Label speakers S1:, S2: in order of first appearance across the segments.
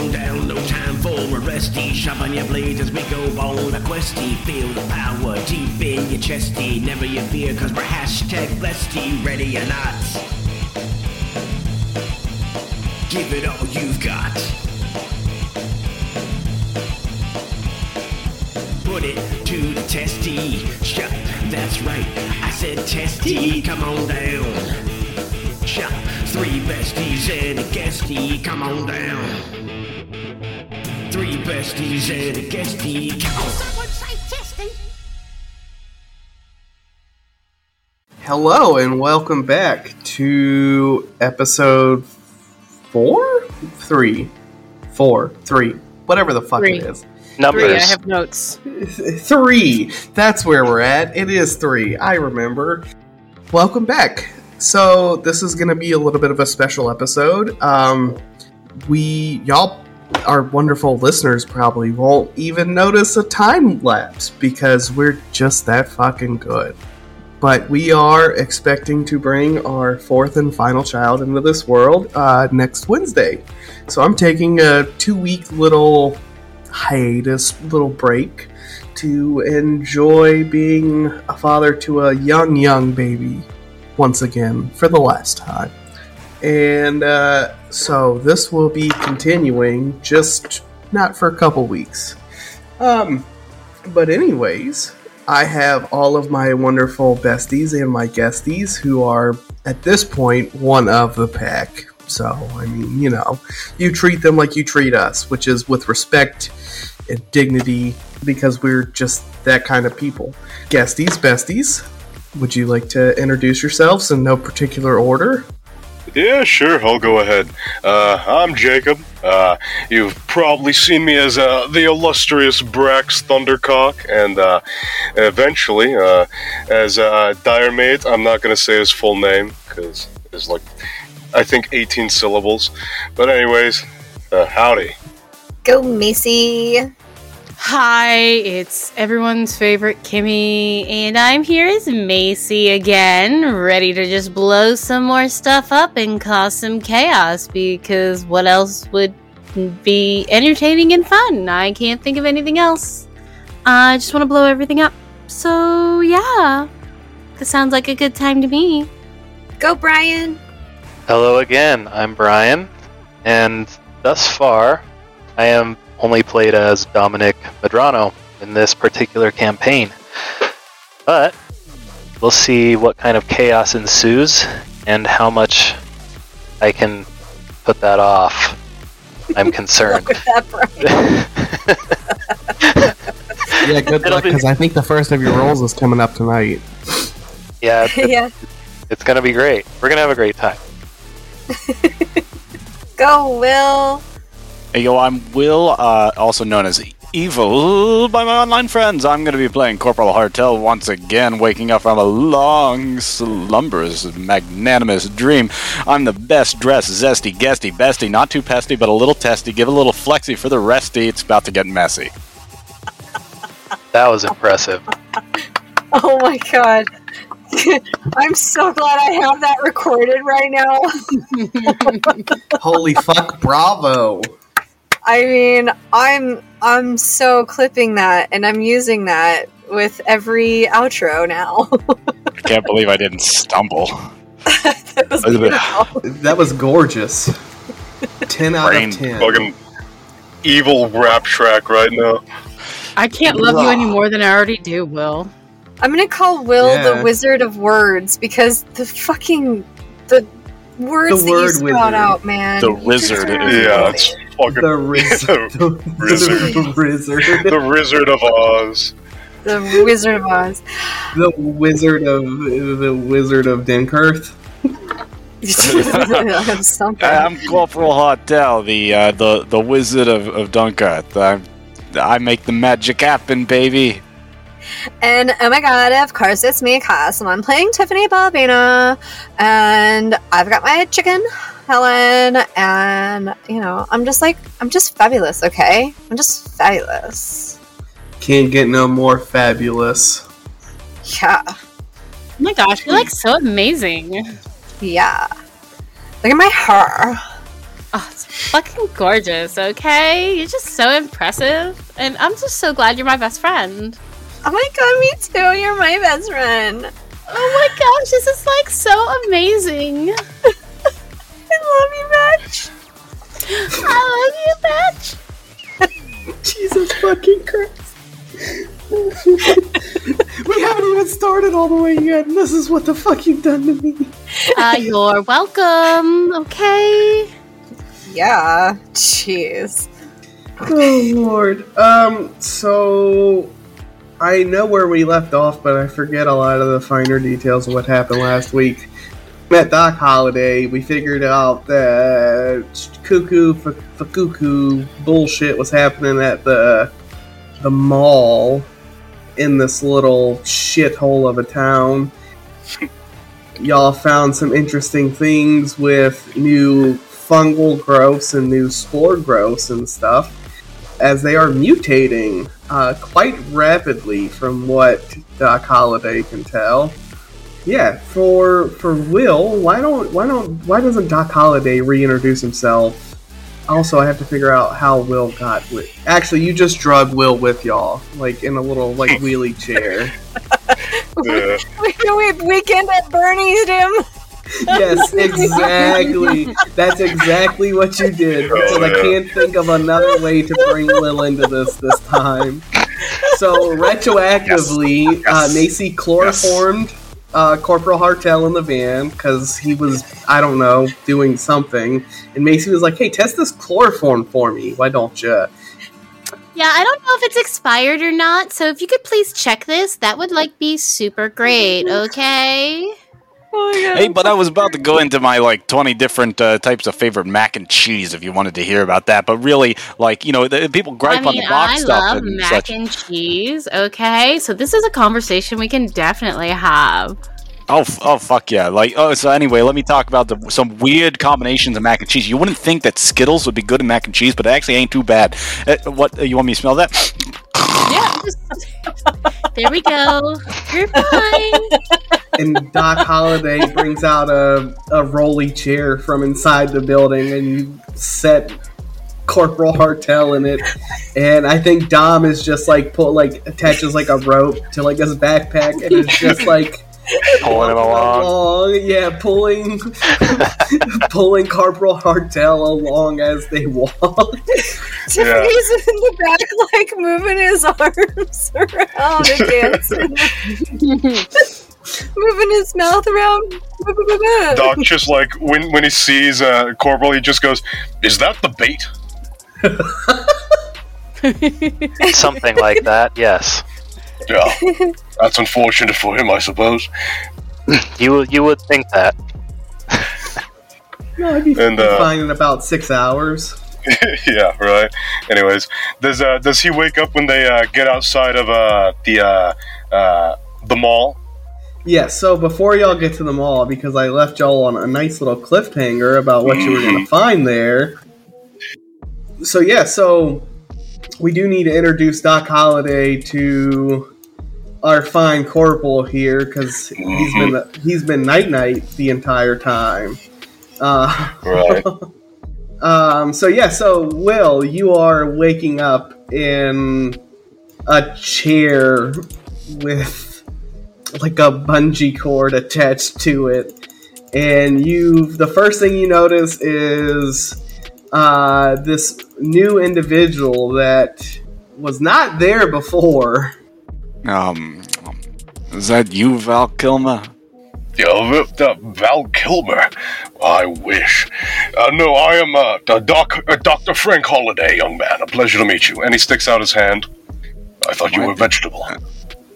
S1: on down, no time for a resty. Sharpen your blades as we go on a questy. Feel the power deep in your chesty. Never you fear, cause we're hashtag blessed. Ready or not? Give it all you've got. Put it to the testy. Shut, that's right. I said testy. Come on down. Shut, three besties and a guestie. Come on down. Three besties and a guestie. Come on.
S2: Hello and welcome back to episode four, three, four, three, whatever the fuck
S3: Three.
S2: it is.
S3: Three, I have notes.
S2: Three. That's where we're at. It is three. I remember. Welcome back. So this is going to be a little bit of a special episode. Um, we y'all, our wonderful listeners, probably won't even notice a time lapse because we're just that fucking good. But we are expecting to bring our fourth and final child into this world uh, next Wednesday. So I'm taking a two week little hiatus, little break to enjoy being a father to a young, young baby once again for the last time. And uh, so this will be continuing, just not for a couple weeks. Um, but, anyways, I have all of my wonderful besties and my guesties who are, at this point, one of the pack. So, I mean, you know, you treat them like you treat us, which is with respect and dignity because we're just that kind of people. Guesties, besties, would you like to introduce yourselves in no particular order?
S4: Yeah, sure, I'll go ahead. Uh, I'm Jacob. Uh, you've probably seen me as uh, the illustrious Brax Thundercock, and uh, eventually uh, as uh, Dire Mate. I'm not going to say his full name because it's like, I think, 18 syllables. But, anyways, uh, howdy.
S5: Go, Macy.
S3: Hi, it's everyone's favorite Kimmy, and I'm here as Macy again, ready to just blow some more stuff up and cause some chaos because what else would be entertaining and fun? I can't think of anything else. I just want to blow everything up. So, yeah. This sounds like a good time to me.
S5: Go, Brian.
S6: Hello again, I'm Brian, and thus far, I am only played as Dominic Medrano in this particular campaign. But we'll see what kind of chaos ensues and how much I can put that off. I'm concerned.
S5: That,
S2: Yeah, good
S6: It'll
S2: luck
S6: be-
S2: because I think the first of your rolls is coming up tonight.
S6: yeah, it's,
S5: yeah.
S6: it's gonna be great. We're gonna have a great time.
S5: Go, Will.
S7: Hey, yo, I'm Will, uh, also known as Evil by my online friends. I'm going to be playing Corporal Hartel once again, waking up from a long, slumberous, magnanimous dream. I'm the best dressed, zesty, guesty, bestie, not too pesty, but a little testy. Give a little flexy for the resty. It's about to get messy.
S6: That was impressive.
S5: Oh my god. I'm so glad I have that recorded right now.
S2: Holy fuck, bravo!
S5: I mean, I'm I'm so clipping that and I'm using that with every outro now.
S7: I can't believe I didn't stumble.
S5: that was beautiful.
S2: That was gorgeous. 10 out
S7: Brain
S2: of 10.
S4: Fucking evil rap track right now.
S3: I can't love you any more than I already do, Will.
S5: I'm gonna call Will
S2: Yeah.
S5: the Wizard of Words because the fucking the words
S2: The
S5: that you
S2: word wizard.
S5: out, man.
S7: The wizard
S4: Yeah, it's fucking
S2: The riz- the
S4: Wizard.
S2: the wizard.
S4: the Wizard of Oz.
S5: the Wizard of Oz.
S2: The wizard of the wizard of Dinkirth.
S5: Something.
S7: I'm Corporal Hartel, the uh, the the Wizard of, of Dunkirk. I, I make the magic happen, baby.
S5: And oh my god, of course it's me, Cass, and I'm playing Tiffany Balbina, and I've got my chicken, Helen, and you know, I'm just like, I'm just fabulous, okay? I'm just fabulous.
S2: Can't get no more fabulous.
S5: Yeah,
S3: Oh my gosh, you're like so amazing.
S5: yeah. Look at my hair.
S3: Oh, it's fucking gorgeous, okay? You're just so impressive. And I'm just so glad you're my best friend.
S5: Oh my god, me too. You're my best friend.
S3: Oh my gosh, this is like so amazing.
S5: I love you, Batch.
S3: I love you, bitch.
S2: Jesus fucking Christ. we haven't even started all the way yet, and this is what the fuck you've done to me.
S3: Uh, you're welcome, okay?
S5: Yeah. Jeez.
S2: Oh lord. Um, so I know where we left off, but I forget a lot of the finer details of what happened last week. Met Doc Holliday, we figured out that cuckoo for cuckoo bullshit was happening at the the mall in this little shithole of a town. Y'all found some interesting things with new fungal growths and new spore growths and stuff as they are mutating uh, quite rapidly from what Doc Holliday can tell. Yeah, for for Will, why don't why don't why doesn't Doc Holliday reintroduce himself? Also, I have to figure out how Will got with. Actually, you just drug Will with y'all, like in a little like wheelie chair.
S4: Yeah.
S5: We, we weekend at Bernie's him.
S2: Yes, exactly. That's exactly what you did. Because I
S4: yeah.
S2: can't think of another way to bring Will into this this time. So retroactively,
S4: Yes.
S2: Uh, Macy chloroformed uh, Corporal Hartel in the van because he was, I don't know, doing something, and Macy was like, "Hey, test this chloroform for me. Why don't you?"
S3: Yeah, I don't know if it's expired or not, so if you could please check this, that would like be super great, okay?
S5: Oh.
S7: Hey, but I was about to go into my like 20 different uh, types of favorite mac and cheese if you wanted to hear about that. But really, like, you know, the, people gripe
S3: I
S7: on
S3: mean,
S7: the box
S3: I
S7: stuff
S3: love
S7: and
S3: mac
S7: such.
S3: and cheese, okay? So this is a conversation we can definitely have.
S7: Oh, f- oh, fuck yeah! Like, oh, so anyway, let me talk about the, some weird combinations of mac and cheese. You wouldn't think that Skittles would be good in mac and cheese, but it actually ain't too bad. Uh, what? Uh, you want me to smell that?
S3: Yeah, there we go. You're fine.
S2: And Doc Holliday brings out a a rolly chair from inside the building, and you set Corporal Hartel in it. And I think Dom is just like pull like attaches like a rope to like his backpack, and it's just like.
S6: Pulling him along.
S2: yeah, pulling, pulling Corporal Hartel along as they walk.
S5: Tiffany's in the back, like moving his arms around and dancing, moving his mouth around.
S4: Doc just like when when he sees uh, Corporal, he just goes, "Is that the bait?"
S6: Something like that, yes.
S4: Yeah, that's unfortunate for him, I suppose.
S6: You would- you would think that.
S2: No, I'd be
S4: And, uh,
S2: fine in about six hours.
S4: yeah, right. Anyways, does uh, does he wake up when they uh, get outside of uh, the uh, uh, the mall?
S2: Yeah, so before y'all get to the mall, because I left y'all on a nice little cliffhanger about what you were going to find there. So, yeah, so we do need to introduce Doc Holliday to our fine corporal here because he's been he's been night night the entire time. Uh,
S4: Right.
S2: um, so yeah, so Will, you are waking up in a chair with like a bungee cord attached to it, and you the first thing you notice is uh, this new individual that was not there before.
S7: Um, is that you, Val Kilmer?
S4: Yeah, v- uh, Val Kilmer. I wish. Uh, no, I am uh, Doc, uh, Dr. Frank Holliday, young man. A pleasure to meet you. And he sticks out his hand. I thought you were a vegetable.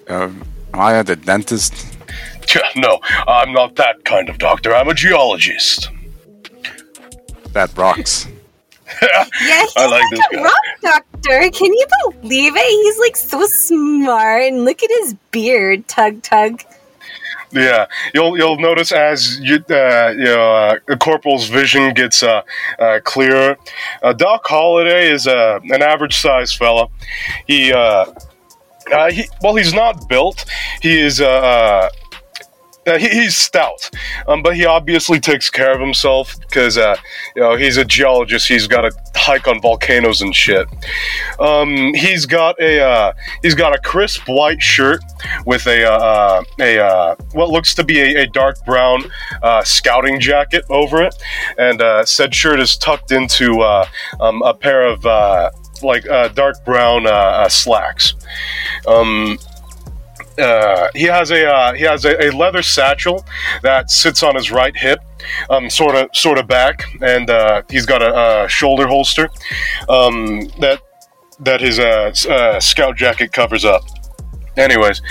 S7: Uh, am I at the dentist?
S4: No, I'm not that kind of doctor. I'm a geologist.
S7: That rocks.
S5: Yeah, he's
S4: I like
S5: like,
S4: this
S5: a
S4: guy.
S5: rock doctor. Can you believe it? He's like so smart, and look at his beard, tug tug.
S4: Yeah, you'll you'll notice as you uh, you know uh, Corporal's vision gets uh, uh, clearer. Uh, Doc Holliday is uh, an average sized fella. He, uh, uh, he well, he's not built. He is uh, uh, uh, he, he's stout, um, but he obviously takes care of himself because uh, you know he's a geologist. He's got to hike on volcanoes and shit. Um, he's got a uh, he's got a crisp white shirt with a uh, a uh, what looks to be a, a dark brown uh, scouting jacket over it, and uh, said shirt is tucked into uh, um, a pair of uh, like uh, dark brown uh, uh, slacks. Um, uh, he has a uh, he has a, a leather satchel that sits on his right hip, um, sort of sort of back, and uh, he's got a, a shoulder holster um, that that his uh, uh, scout jacket covers up. Anyways,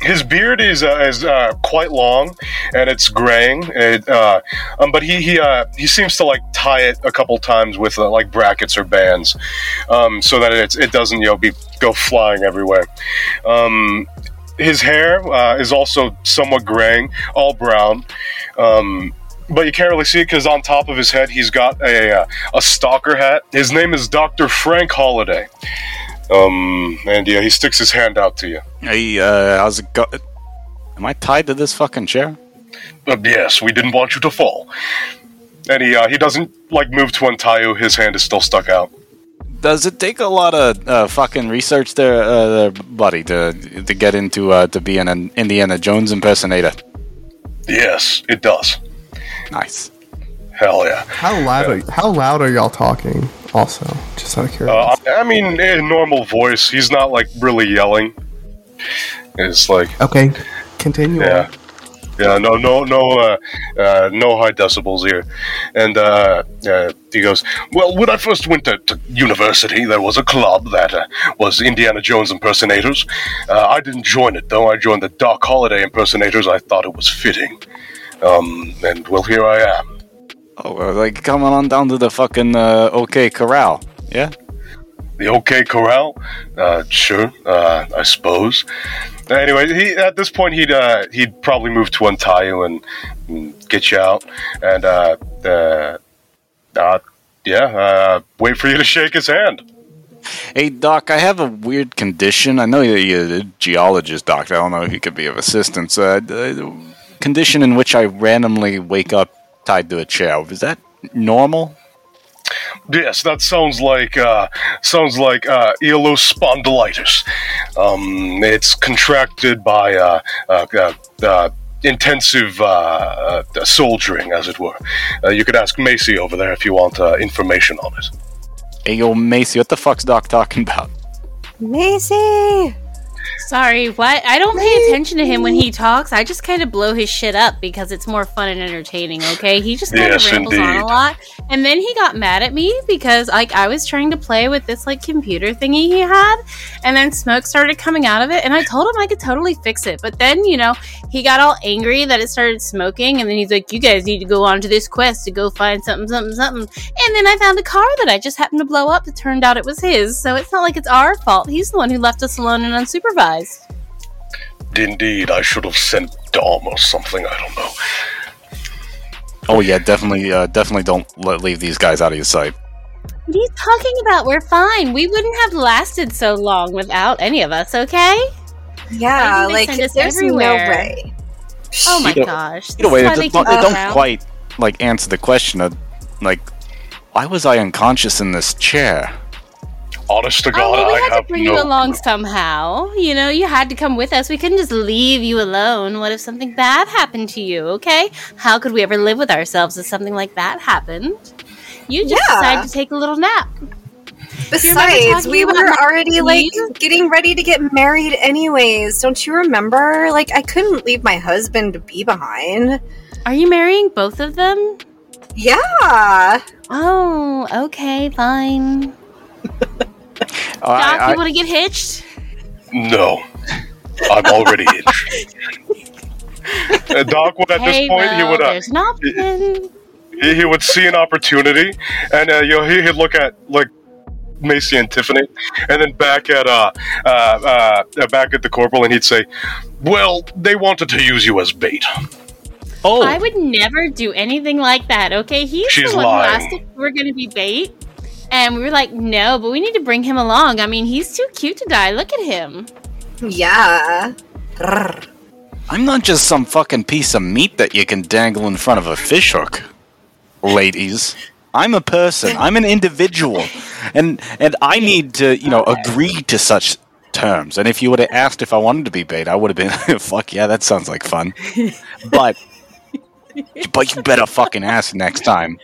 S4: his beard is uh, is uh, quite long and it's graying. It, uh, um, but he he uh, he seems to like tie it a couple times with uh, like brackets or bands, um, so that it it doesn't you know be go flying everywhere. Um, his hair uh, is also somewhat graying, all brown. Um, but you can't really see it because on top of his head he's got a a stalker hat. His name is Doctor Frank Holliday. Um, and yeah, he sticks his hand out to you.
S7: Hey, uh, how's it go? Am I tied to this fucking chair?
S4: Uh, yes, we didn't want you to fall. And he uh, he doesn't like move to untie you. His hand is still stuck out.
S7: Does it take a lot of uh, fucking research there, uh, there, buddy, to to get into uh, to be an Indiana Jones impersonator?
S4: Yes, it does.
S7: Nice.
S4: Hell yeah.
S2: How loud? Are, how loud are y'all talking? Also, just out of
S4: Uh. I mean, in normal voice, he's not like really yelling. It's like
S2: okay, continue.
S4: yeah.
S2: on.
S4: Yeah, no, no, no, uh, uh, no high decibels here. And uh, uh, he goes, "Well, when I first went to, to university, there was a club that uh, was Indiana Jones impersonators. Uh, I didn't join it though. I joined the Doc Holliday impersonators. I thought it was fitting. Um, and well, here I am.
S7: Oh, uh, like coming on down to the fucking uh, OK Corral. Yeah.
S4: The OK Corral? Uh, sure, uh, I suppose. Anyway, he at this point he'd uh, he'd probably move to untie you and, and get you out, and uh, uh, uh, yeah, uh, wait for you to shake his hand.
S7: Hey, Doc, I have a weird condition. I know you're a geologist, Doc. I don't know if you could be of assistance. Uh, condition in which I randomly wake up tied to a chair. Is that normal?
S4: Yes, that sounds like uh, sounds like uh, spondylitis. Um, it's contracted by uh, uh, uh, uh, intensive uh, uh, soldiering, as it were. Uh, you could ask Macy over there if you want uh, information on it.
S7: Hey, yo, Macy, what the fuck's Doc talking about?
S5: Macy!
S3: Sorry, what? I don't pay attention to him when he talks. I just kind of blow his shit up because it's more fun and entertaining, okay? He just kind
S4: Yes,
S3: of rambles on a lot. And then he got mad at me because like I was trying to play with this like computer thingy he had, and then smoke started coming out of it, and I told him I could totally fix it. But then, you know, he got all angry that it started smoking, and then he's like, You guys need to go on to this quest to go find something, something, something. And then I found a car that I just happened to blow up. It turned out it was his, so it's not like it's our fault. He's the one who left us alone and unsupervised.
S4: Indeed, I should have sent Dom or something. I don't know.
S7: Oh yeah, definitely, uh, definitely don't let, leave these guys out of your sight.
S3: What are you talking about? We're fine. We wouldn't have lasted so long without any of us, okay?
S5: Yeah,
S3: Why do they
S5: like
S3: send us
S5: there's
S3: everywhere?
S5: no way.
S3: Oh my
S7: You know-
S3: gosh.
S7: Either way,
S3: This
S7: it
S3: is why they
S7: don't,
S3: keep
S7: it
S3: us
S7: don't
S3: around.
S7: quite like answer the question of like, why was I unconscious in this chair?
S4: Honest to
S3: Oh,
S4: God,
S3: well, we
S4: I
S3: had
S4: have
S3: to bring
S4: no.
S3: you along somehow. You know, you had to come with us. We couldn't just leave you alone. What if something bad happened to you, okay? How could we ever live with ourselves if something like that happened? You just
S5: Yeah.
S3: decided to take a little nap.
S5: Besides, we were
S3: my
S5: already like getting ready to get married anyways. Don't you remember? Like I couldn't leave my husband to be behind.
S3: Are you marrying both of them?
S5: Yeah.
S3: Oh, okay, fine. Doc,
S7: I,
S3: you want to get hitched?
S4: No, I'm already hitched. Uh, Doc would at
S3: hey,
S4: this point he would uh,
S3: there's an option.
S4: he, he would see an opportunity, and uh, you know he, he'd look at like Macy and Tiffany, and then back at uh, uh, uh, back at the corporal, and he'd say, "Well, they wanted to use you as bait."
S7: oh,
S3: I would never do anything like that, okay? He's
S4: She's
S3: the one
S4: lying.
S3: who asked if we're going to be bait. And we were like, no, but we need to bring him along. I mean, he's too cute to die. Look at him.
S5: Yeah.
S7: I'm not just some fucking piece of meat that you can dangle in front of a fish hook, ladies. I'm a person. I'm an individual, and and I need to, you know, agree to such terms. And if you would have asked if I wanted to be bait, I would have been, fuck yeah, that sounds like fun. But but you better fucking ask next time.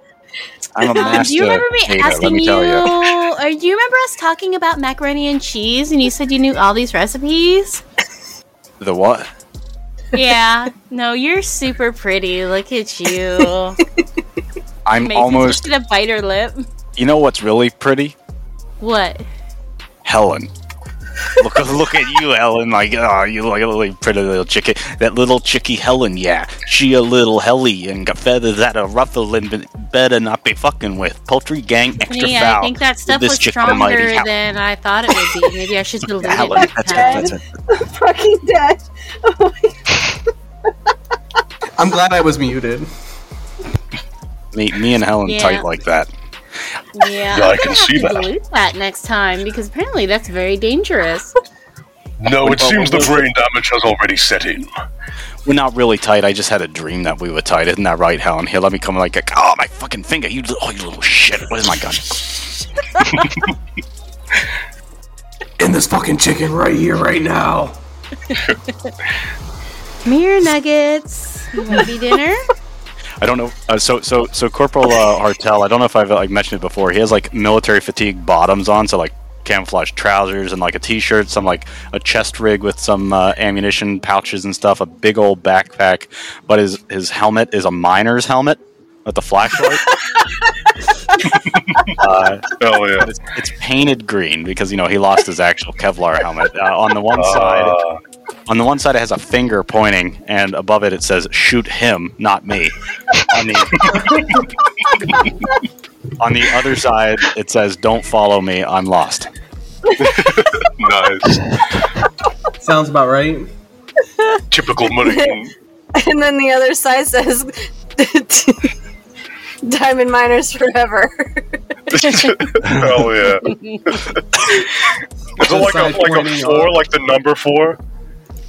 S7: I'm a master.
S3: do you remember me
S7: hater,
S3: asking
S7: me
S3: you?
S7: tell you.
S3: Or do you remember us talking about macaroni and cheese, and you said you knew all these recipes?
S7: The what?
S3: Yeah. No, you're super pretty. Look at you.
S7: I'm
S3: Macy's
S7: almost.
S3: just gonna bite her lip.
S7: You know what's really pretty?
S3: What?
S7: Helen. Look, look at you, Helen. Like, oh, you like a little pretty little chicken. That little chickie Helen, yeah. She a little helly and got feathers that are ruffle and better not be fucking with. Poultry gang, extra
S3: Yeah,
S7: foul.
S3: I think that stuff
S7: this
S3: was
S7: chick almighty.
S3: stronger than I thought it would be. Maybe I should delete
S7: Helen,
S3: it.
S7: that's it, that's it.
S5: Fucking dead. Oh
S2: I'm glad I was muted.
S7: Me, me and Helen
S3: Yeah.
S7: tight like that.
S3: Yeah,
S4: Yeah, I can
S3: gonna
S4: see
S3: have to
S4: that.
S3: delete that next time because apparently that's very dangerous.
S4: No, it seems the brain damage has already set in.
S7: We're not really tight. I just had a dream that we were tight. Isn't that right, Helen? Here, let me come like, oh, my fucking finger. You, oh, you little shit. Where's my gun?
S2: In this fucking chicken right here, right now.
S3: Mirror nuggets. You want to be dinner?
S7: I don't know. Uh, so, so, so Corporal uh, Hartel. I don't know if I've like mentioned it before. He has like military fatigue bottoms on, so like camouflage trousers and like a t-shirt, some like a chest rig with some uh, ammunition pouches and stuff, a big old backpack. But his his helmet is a miner's helmet with a flashlight. uh,
S4: Oh yeah.
S7: it's, it's painted green because you know he lost his actual Kevlar helmet. Uh, on the one side,
S4: Uh,
S7: on the one side, it has a finger pointing, and above it, it says "Shoot him, not me." On the on the other side, it says "Don't follow me, I'm lost."
S4: nice.
S2: Sounds about right.
S4: Typical American.
S5: And then the other side says, "Diamond miners forever."
S4: Hell yeah. Is it like a, like a four, like the number four?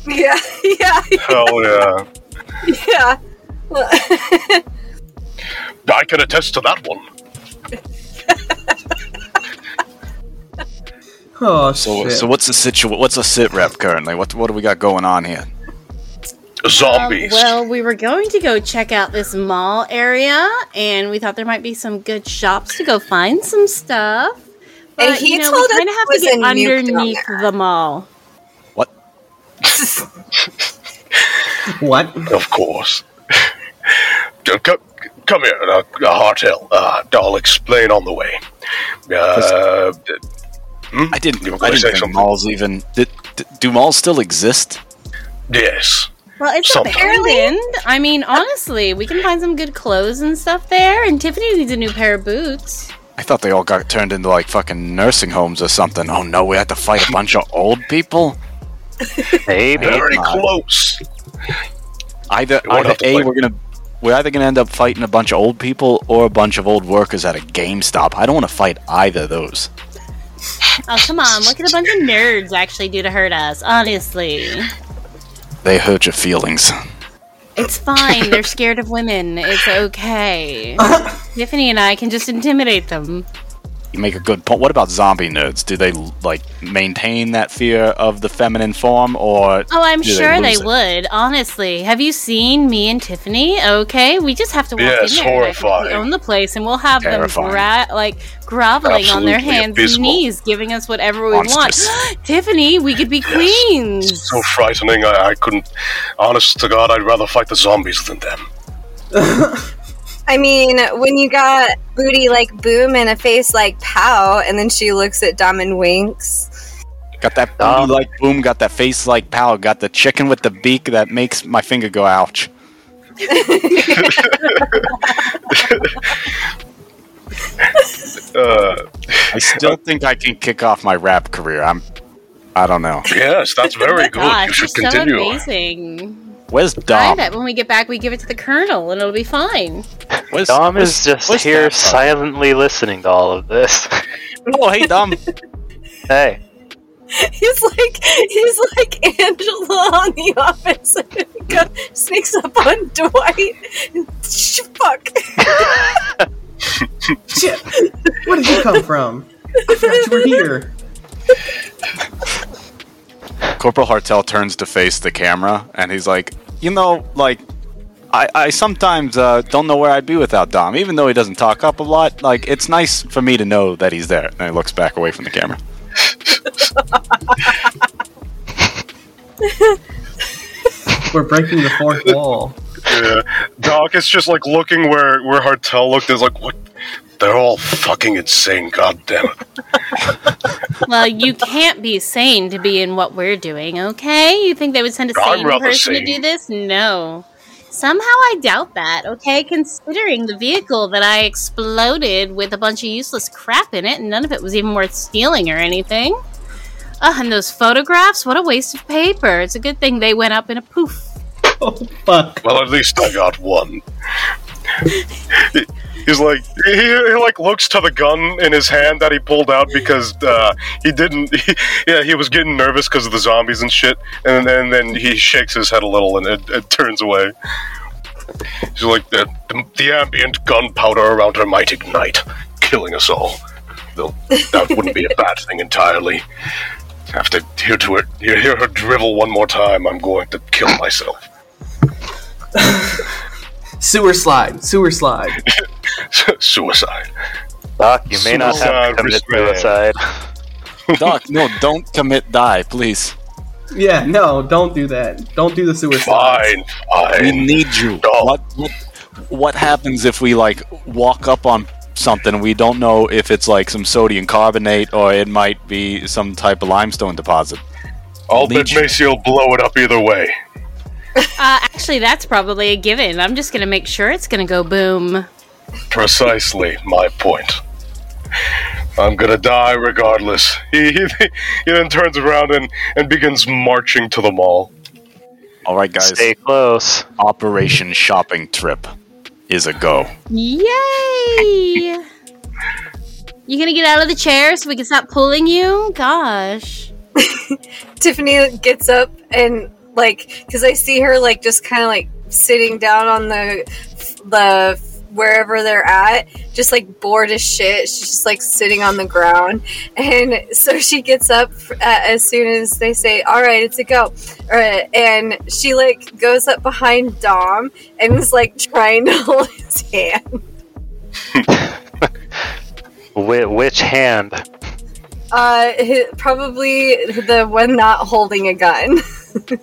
S5: Yeah, yeah,
S4: Hell yeah.
S5: yeah.
S4: I can attest to that one.
S2: Oh
S7: So,
S2: shit.
S7: so what's the situ? What's the sit rep currently? What what do we got going on here?
S4: Zombies.
S3: Um, well, we were going to go check out this mall area, and we thought there might be some good shops to go find some stuff. But,
S5: And he
S3: you know,
S5: told
S3: we
S5: us
S3: kind of have to get
S5: a nuke down
S3: underneath the mall.
S7: What?
S2: what?
S4: Of course. Come, come here, uh, uh, Hartel. Uh, I'll explain on the way. Uh, hmm?
S7: I didn't.
S4: You were
S7: I
S4: gonna
S7: didn't think
S4: something.
S7: malls even. Did, d do malls still exist?
S4: yes.
S3: Well, it's
S4: Sometimes.
S3: abandoned. I mean, honestly, we can find some good clothes and stuff there, and Tiffany needs a new pair of boots.
S7: I thought they all got turned into like fucking nursing homes or something. Oh no, we have to fight a bunch of old people.
S6: Maybe.
S4: Very
S7: not.
S4: close.
S7: Either, either a we're gonna we're either gonna end up fighting a bunch of old people or a bunch of old workers at a GameStop. I don't want to fight either of those.
S3: Oh, come on. Look at a bunch of nerds actually do to hurt us? Honestly.
S7: They hurt your feelings.
S3: It's fine. They're scared of women. It's okay. Tiffany and I can just intimidate them.
S7: You make a good point. What about zombie nerds? Do they like maintain that fear of the feminine form, or
S3: Oh, I'm
S7: do
S3: sure they
S7: lose it?
S3: would. Honestly, have you seen me and Tiffany? Okay, we just have to walk
S4: Yes,
S3: in there. and I We own the place, and we'll have
S7: Terrifying.
S3: them gra- like groveling on their hands
S4: abysmal.
S3: and knees, giving us whatever we
S7: Monstrous.
S3: want. Tiffany, we could be queens.
S4: So frightening. I, I couldn't. Honest to God, I'd rather fight the zombies than them.
S5: I mean, when you got booty like boom and a face like pow, and then she looks at Dom and winks.
S7: Got that
S6: Um,
S7: booty like boom, got that face like pow, got the chicken with the beak that makes my finger go ouch.
S4: Uh,
S7: I still think I can kick off my rap career. I'm I don't know.
S4: yes, that's very good.
S3: Gosh,
S4: you should continue.
S3: so amazing.
S7: Where's
S3: I
S7: Dom?
S3: bet when we get back, we give it to the colonel, and it'll be fine.
S7: Where's,
S6: Dom
S7: where's-
S6: is just here
S7: that
S6: silently listening to all of this.
S7: Oh hey Dom.
S6: hey,
S5: He's like he's like Angela on the office. and go- sneaks up on Dwight. Sh- Fuck.
S2: Shit! Where did you come from? I forgot you were here.
S7: Corporal Hartel turns to face the camera and he's like, you know, like, I, I sometimes uh, don't know where I'd be without Dom. Even though he doesn't talk up a lot, like, it's nice for me to know that he's there. And he looks back away from the camera.
S2: We're breaking the fourth wall.
S4: Yeah. Doc is just like looking where where Hartel looked. Is like, what? They're all fucking insane. God damn it.
S3: Well, you can't be sane to be in what we're doing, okay? You think they would send a
S4: I'm
S3: sane
S4: rather
S3: person to do this? No. Somehow I doubt that, okay? Considering the vehicle that I exploded with a bunch of useless crap in it, and none of it was even worth stealing or anything. Ugh, and those photographs, what a waste of paper. It's a good thing they went up in a poof.
S2: Oh fuck!
S4: Well, at least I got one. He's like he, he like looks to the gun in his hand that he pulled out because uh, he didn't. He, yeah, he was getting nervous because of the zombies and shit, and then then he shakes his head a little and it, it turns away. He's like the, the, the ambient gunpowder around her might ignite, killing us all. Though that wouldn't be a bad thing entirely. After hear to it, hear, hear her drivel one more time, I'm going to kill myself.
S2: Sewer slide, sewer slide.
S4: Suicide.
S6: Doc, you may not have
S4: Suicide
S6: to commit
S4: wristband.
S6: suicide.
S7: Doc, no, don't commit die, please.
S2: Yeah, no, don't do that. Don't do the suicide. slide.
S4: Fine,
S7: We need you.
S4: No.
S7: What, what what happens if we like walk up on something we don't know if it's like some sodium carbonate or it might be some type of limestone deposit?
S4: I'll bet Macy will blow it up either way.
S3: Uh, actually, that's probably a given. I'm just gonna make sure it's gonna go boom.
S4: Precisely my point. I'm gonna die regardless. He, he, he then turns around and, and begins marching to the mall.
S7: All right, guys.
S6: Stay close.
S7: Operation Shopping Trip is a go.
S3: Yay! you gonna get out of the chair so we can stop pulling you? Gosh.
S5: Tiffany gets up and like because I see her like just kind of like sitting down on the the wherever they're at, just like bored as shit. She's just like sitting on the ground, and so she gets up uh, as soon as they say, "All right, it's a go," uh, and she like goes up behind Dom and is like trying to hold his hand.
S6: Which hand?
S5: Uh, hi- probably the one not holding a gun.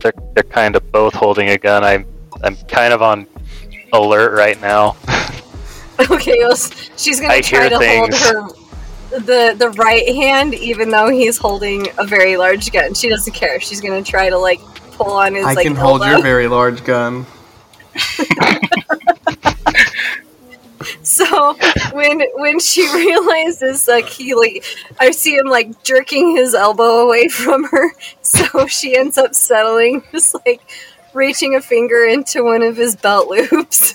S6: They're, they're kind of both holding a gun. I'm I'm kind of on alert right now.
S5: Okay, well, she's gonna
S6: I
S5: try to
S6: things.
S5: hold her the the right hand, even though he's holding a very large gun. She doesn't care. She's gonna try to like pull on his
S2: I
S5: like
S2: can hold
S5: elbow.
S2: your very large gun.
S5: So when when she realizes like he like I see him like jerking his elbow away from her, so she ends up settling, just like reaching a finger into one of his belt loops.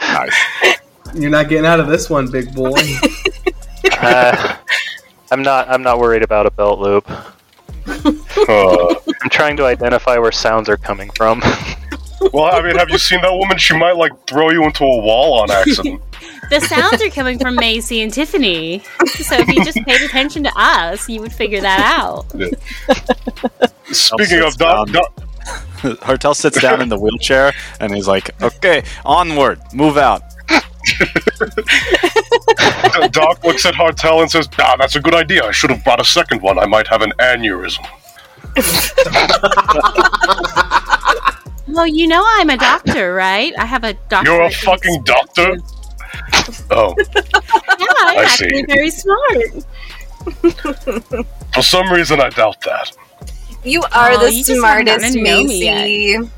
S7: Nice.
S2: You're not getting out of this one, big boy.
S6: Uh, I'm not I'm not worried about a belt loop.
S4: Uh,
S6: I'm trying to identify where sounds are coming from.
S4: Well, I mean, have you seen that woman? She might like throw you into a wall on accident.
S3: The sounds are coming from Macy and Tiffany. So if you just paid attention to us, you would figure that out.
S4: Speaking of Doc,
S7: down. Hartel sits down in the wheelchair and he's like, "Okay, onward, move out."
S4: Doc looks at Hartel and says, "Ah, that's a good idea. I should have brought a second one. I might have an aneurysm."
S3: Well, you know I'm a doctor, right? I have a doctor.
S4: You're a fucking doctor. Oh,
S3: Yeah, I'm
S4: I see.
S3: actually very smart.
S4: for some reason, I doubt that.
S5: You are
S3: Oh,
S5: the
S3: you
S5: smartest,
S3: gotten to know me
S5: Macy.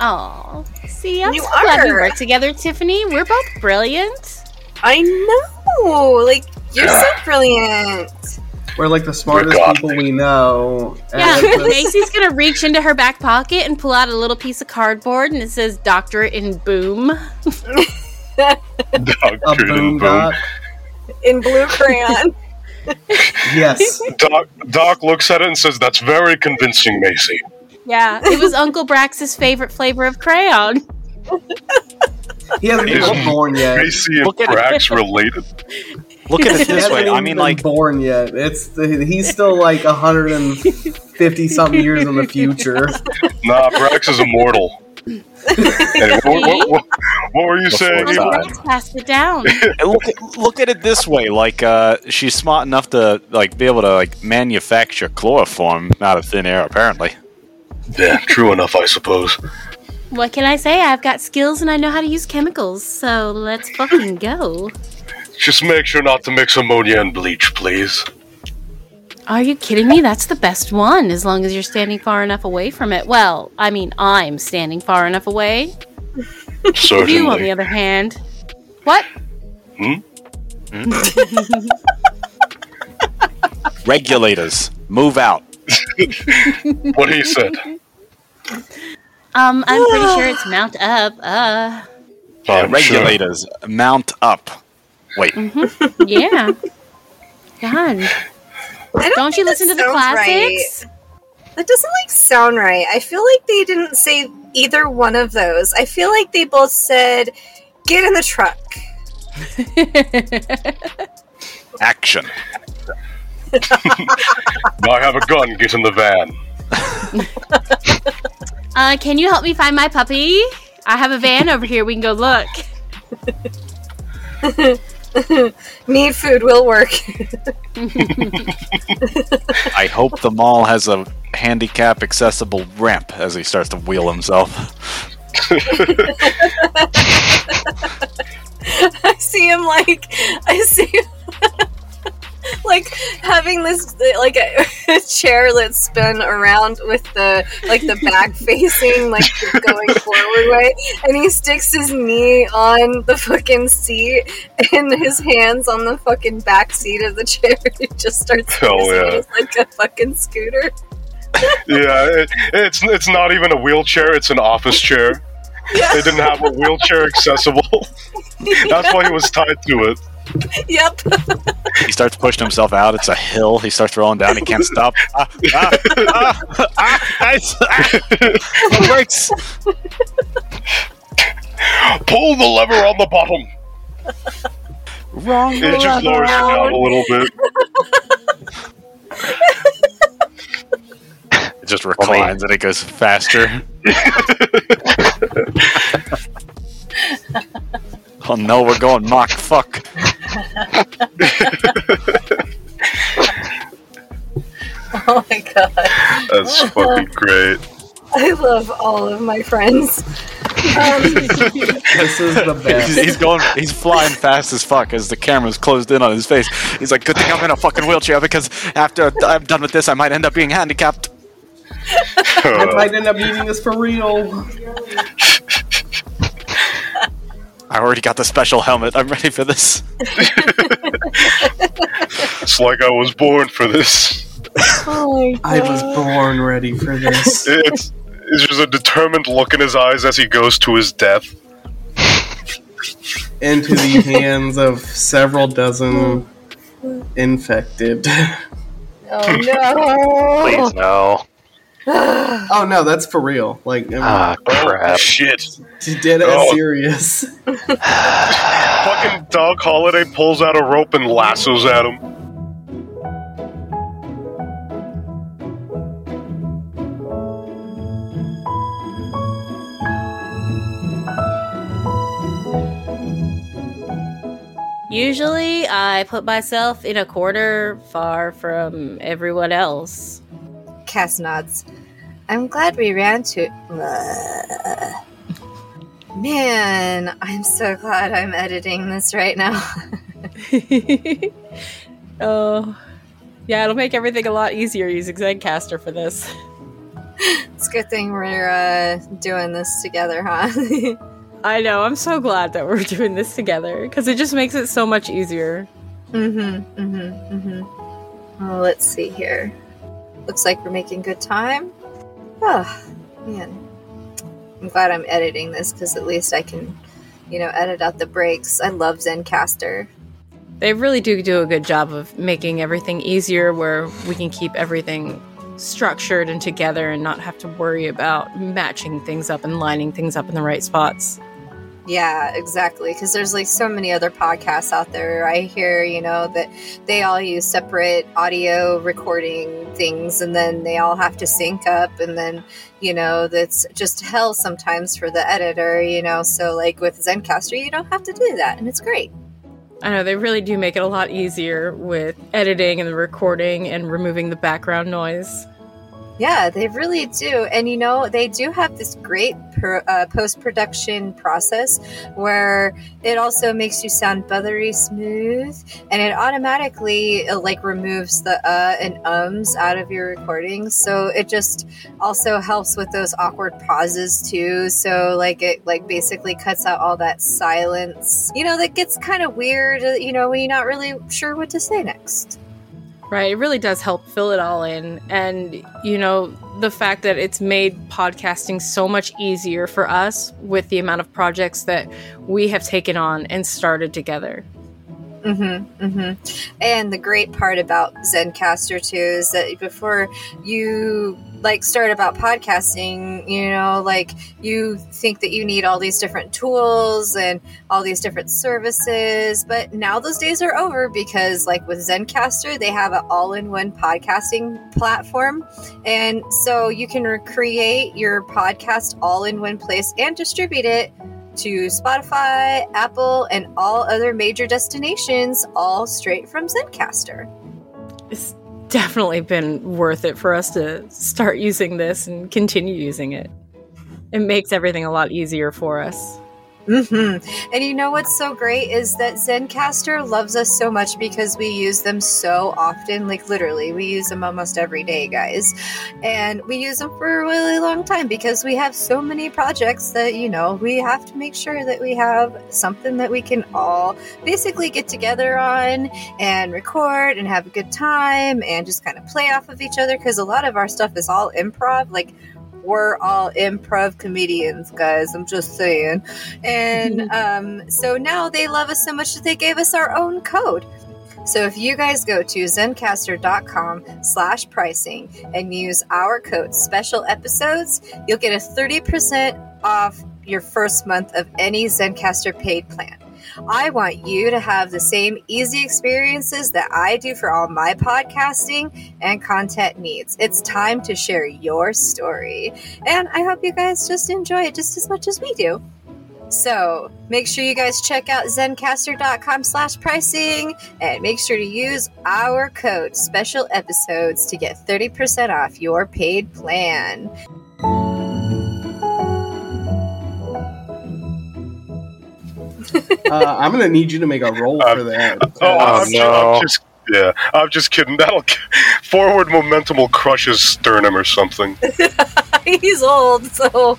S3: Oh, see, I'm
S5: You
S3: so glad we work together, Tiffany. We're both brilliant.
S5: I know. Like you're so brilliant.
S2: We're like the smartest people we know.
S3: Yeah, Macy's gonna reach into her back pocket and pull out a little piece of cardboard, and it says "Doctorate in Boom."
S2: a
S4: Doctor
S2: boom
S4: boom.
S2: dot.
S5: In blue crayon.
S2: Yes.
S4: Doc, Doc looks at it and says, That's very convincing, Macy.
S3: Yeah, it was Uncle Brax's favorite flavor of crayon.
S2: He hasn't even been born yet.
S4: Macy and
S7: Look at it.
S4: Brax related.
S7: Look at it this way. I mean, like,
S2: born yet. It's he's still like 150 something years in the future.
S4: Nah, Brax is immortal. Anyway, what, what, what, what were you
S7: Before
S4: saying?
S7: time.
S4: Eva?
S3: Passed it down.
S7: look at, look at it this way. Like, uh, she's smart enough to like be able to like manufacture chloroform out of thin air. Apparently,
S4: Yeah, true enough, I suppose.
S3: what can I say? I've got skills and I know how to use chemicals, so let's fucking go.
S4: Just make sure not to mix ammonia and bleach, please.
S3: Are you kidding me? That's the best one, as long as you're standing far enough away from it. Well, I mean, I'm standing far enough away.
S4: Certainly.
S3: You, on the other hand. What? Hmm.
S7: regulators, move out.
S4: what he said.
S3: Um, I'm pretty sure it's Mount Up. Uh,
S4: I'm sure.
S7: regulators, mount up. Wait, Mm-hmm.
S3: yeah. God.
S5: I
S3: Don't you listen to the classics?
S5: Right. That doesn't like sound right. I feel like they didn't say either one of those. I feel like they both said, "Get in the truck."
S7: action.
S4: I have a gun, get in the van.
S3: Uh, can you help me find my puppy? I have a van over here. We can go look.
S5: Need food will work.
S7: I hope the mall has a handicap accessible ramp as he starts to wheel himself.
S5: I see him like I see him like having this like a, a chair that's spin around with the like the back facing like going forward way and he sticks his knee on the fucking seat and his hands on the fucking back seat of the chair he just starts
S4: yeah.
S5: like a fucking scooter
S4: Yeah, it, it's it's not even a wheelchair; it's an office chair. yeah. They didn't have a wheelchair accessible. That's why he was tied to it.
S5: yep
S7: He starts pushing himself out. It's a hill. He starts rolling down. He can't stop. Ah, ah, ah, ah, guys, ah. The brakes.
S4: Pull the lever on the bottom.
S7: Wrong.
S4: It just lowers it down a little bit.
S7: It just reclines and it goes faster. oh no, we're going Mach fuck.
S5: oh my god
S4: That's fucking great.
S5: I love all of my friends um,
S2: This is the
S7: He's,
S2: best.
S7: he's going. He's flying fast as fuck as the camera's closed in on his face. He's like, "Good thing I'm in a fucking wheelchair because after I'm done with this, I might end up being handicapped."
S2: I might end up needing this for real.
S7: I already got the special helmet. I'm ready for this.
S4: It's like I was born for this.
S5: oh my
S2: I was born ready for this.
S4: It's it's just a determined look in his eyes as he goes to his death.
S2: Into the hands of several dozen oh. infected.
S5: Oh no!
S6: Please no.
S2: Oh no, that's for real. Like, I mean,
S6: Ah,
S4: Oh
S6: crap.
S4: shit!
S2: dead ass
S4: Oh.
S2: serious.
S4: Fucking Doc Holliday pulls out a rope and lassos at him.
S3: Usually, I put myself in a corner far from everyone else.
S5: Cass nods. I'm glad we ran to. Man, I'm so glad I'm editing this right now.
S3: oh, yeah, it'll make everything a lot easier using Zencastr for this.
S5: it's a good thing we're uh, doing this together, huh?
S3: I know. I'm so glad that we're doing this together because it just makes it so much easier.
S5: mm-hmm, mm-hmm, mm-hmm. Well, let's see here. Looks like we're making good time. Oh, man. I'm glad I'm editing this because at least I can, you know, edit out the breaks. I love Zencastr.
S3: They really do do a good job of making everything easier where we can keep everything structured and together and not have to worry about matching things up and lining things up in the right spots.
S5: Yeah, exactly. Because there's like so many other podcasts out there. I hear, you know, that they all use separate audio recording things and then they all have to sync up. And then, you know, that's just hell sometimes for the editor, you know. So, like with Zencastr, you don't have to do that. And it's great.
S3: I know they really do make it a lot easier with editing and the recording and removing the background noise.
S5: Yeah, they really do. And you know, they do have this great per, uh, post production process where it also makes you sound buttery smooth and it automatically uh, like removes the uh and ums out of your recordings. So it just also helps with those awkward pauses too. So like it like basically cuts out all that silence, you know, that gets kind of weird, uh, you know, when you're not really sure what to say next.
S3: Right, it really does help fill it all in. And, you know, the fact that it's made podcasting so much easier for us with the amount of projects that we have taken on and started together.
S5: Mm-hmm, mm-hmm. And the great part about Zencastr too is that before you like start about podcasting, you know, like you think that you need all these different tools and all these different services, but now those days are over because like with Zencastr, they have an all-in-one podcasting platform. And so you can recreate your podcast all in one place and distribute it to Spotify, Apple, and all other major destinations, all straight from Zencastr.
S3: It's definitely been worth it for us to start using this and continue using it. It makes everything a lot easier for us.
S5: Mm-hmm. And you know what's so great is that Zencastr loves us so much because we use them so often. Like literally, we use them almost every day, guys. And we use them for a really long time because we have so many projects that, you know, we have to make sure that we have something that we can all basically get together on and record and have a good time and just kind of play off of each other because a lot of our stuff is all improv. Like, we're all improv comedians, guys. I'm just saying. And um, so now they love us so much that they gave us our own code. So if you guys go to zencastr.com slash pricing and use our code special episodes, you'll get a 30% off your first month of any Zencastr paid plan. I want you to have the same easy experiences that I do for all my podcasting and content needs. It's time to share your story. And I hope you guys just enjoy it just as much as we do. So make sure you guys check out zencastr.com slash pricing and make sure to use our code special episodes to get 30% off your paid plan.
S2: Uh, I'm gonna need you to make a roll for that.
S4: Oh,
S6: Oh,
S4: I'm,
S6: no.
S4: I'm just yeah, I'm just kidding. That'll forward momentum will crush his sternum or something.
S5: He's old, so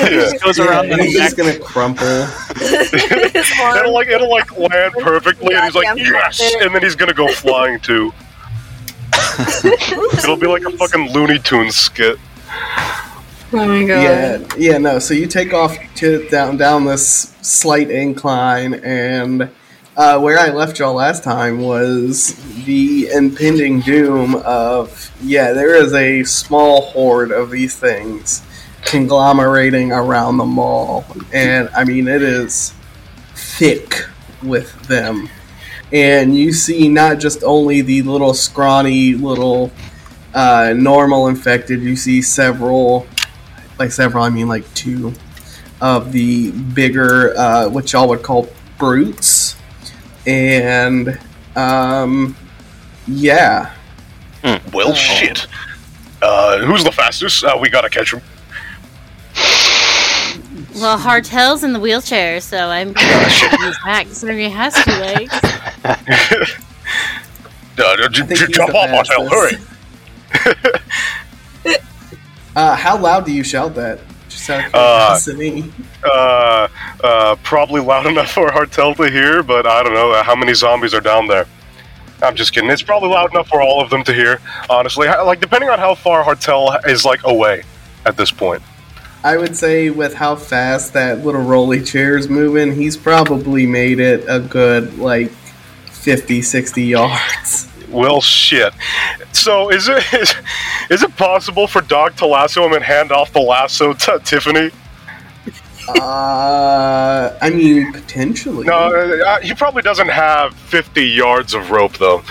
S4: Yeah.
S7: Goes around the
S2: and he's just gonna crumple.
S4: It'll like it'll like land perfectly, and he's like yes,
S5: puppet.
S4: and then he's gonna go flying too. It'll be like a fucking Looney Tunes skit.
S5: Oh my god.
S2: Yeah, yeah, no. So you take off to down down this slight incline, and uh, where I left y'all last time was the impending doom of yeah. There is a small horde of these things conglomerating around the mall, and I mean it is thick with them. And you see not just only the little scrawny little uh, normal infected, you see several like several, I mean like two of the bigger, uh, what y'all would call brutes, and um, yeah,
S4: Well, shit. Uh, who's the fastest? Uh, we gotta catch him.
S3: Well, Hartel's in the wheelchair, so I'm gonna use that considering he has two legs.
S4: Uh, j- j- jump off, Martel, hurry!
S2: uh, how loud do you shout that? Just out of
S4: Uh,
S2: curiosity.
S4: Uh, uh, probably loud enough for Hartel to hear, but I don't know how many zombies are down there. I'm just kidding. It's probably loud enough for all of them to hear. Honestly, like depending on how far Hartel is like away at this point.
S2: I would say with how fast that little rolly chair is moving, he's probably made it a good like 50, 60 yards.
S4: Well, shit. So is it is, is it possible for Doc to lasso him and hand off the lasso to Tiffany?
S2: Uh, I mean, potentially.
S4: No, uh, he probably doesn't have 50 yards of rope though.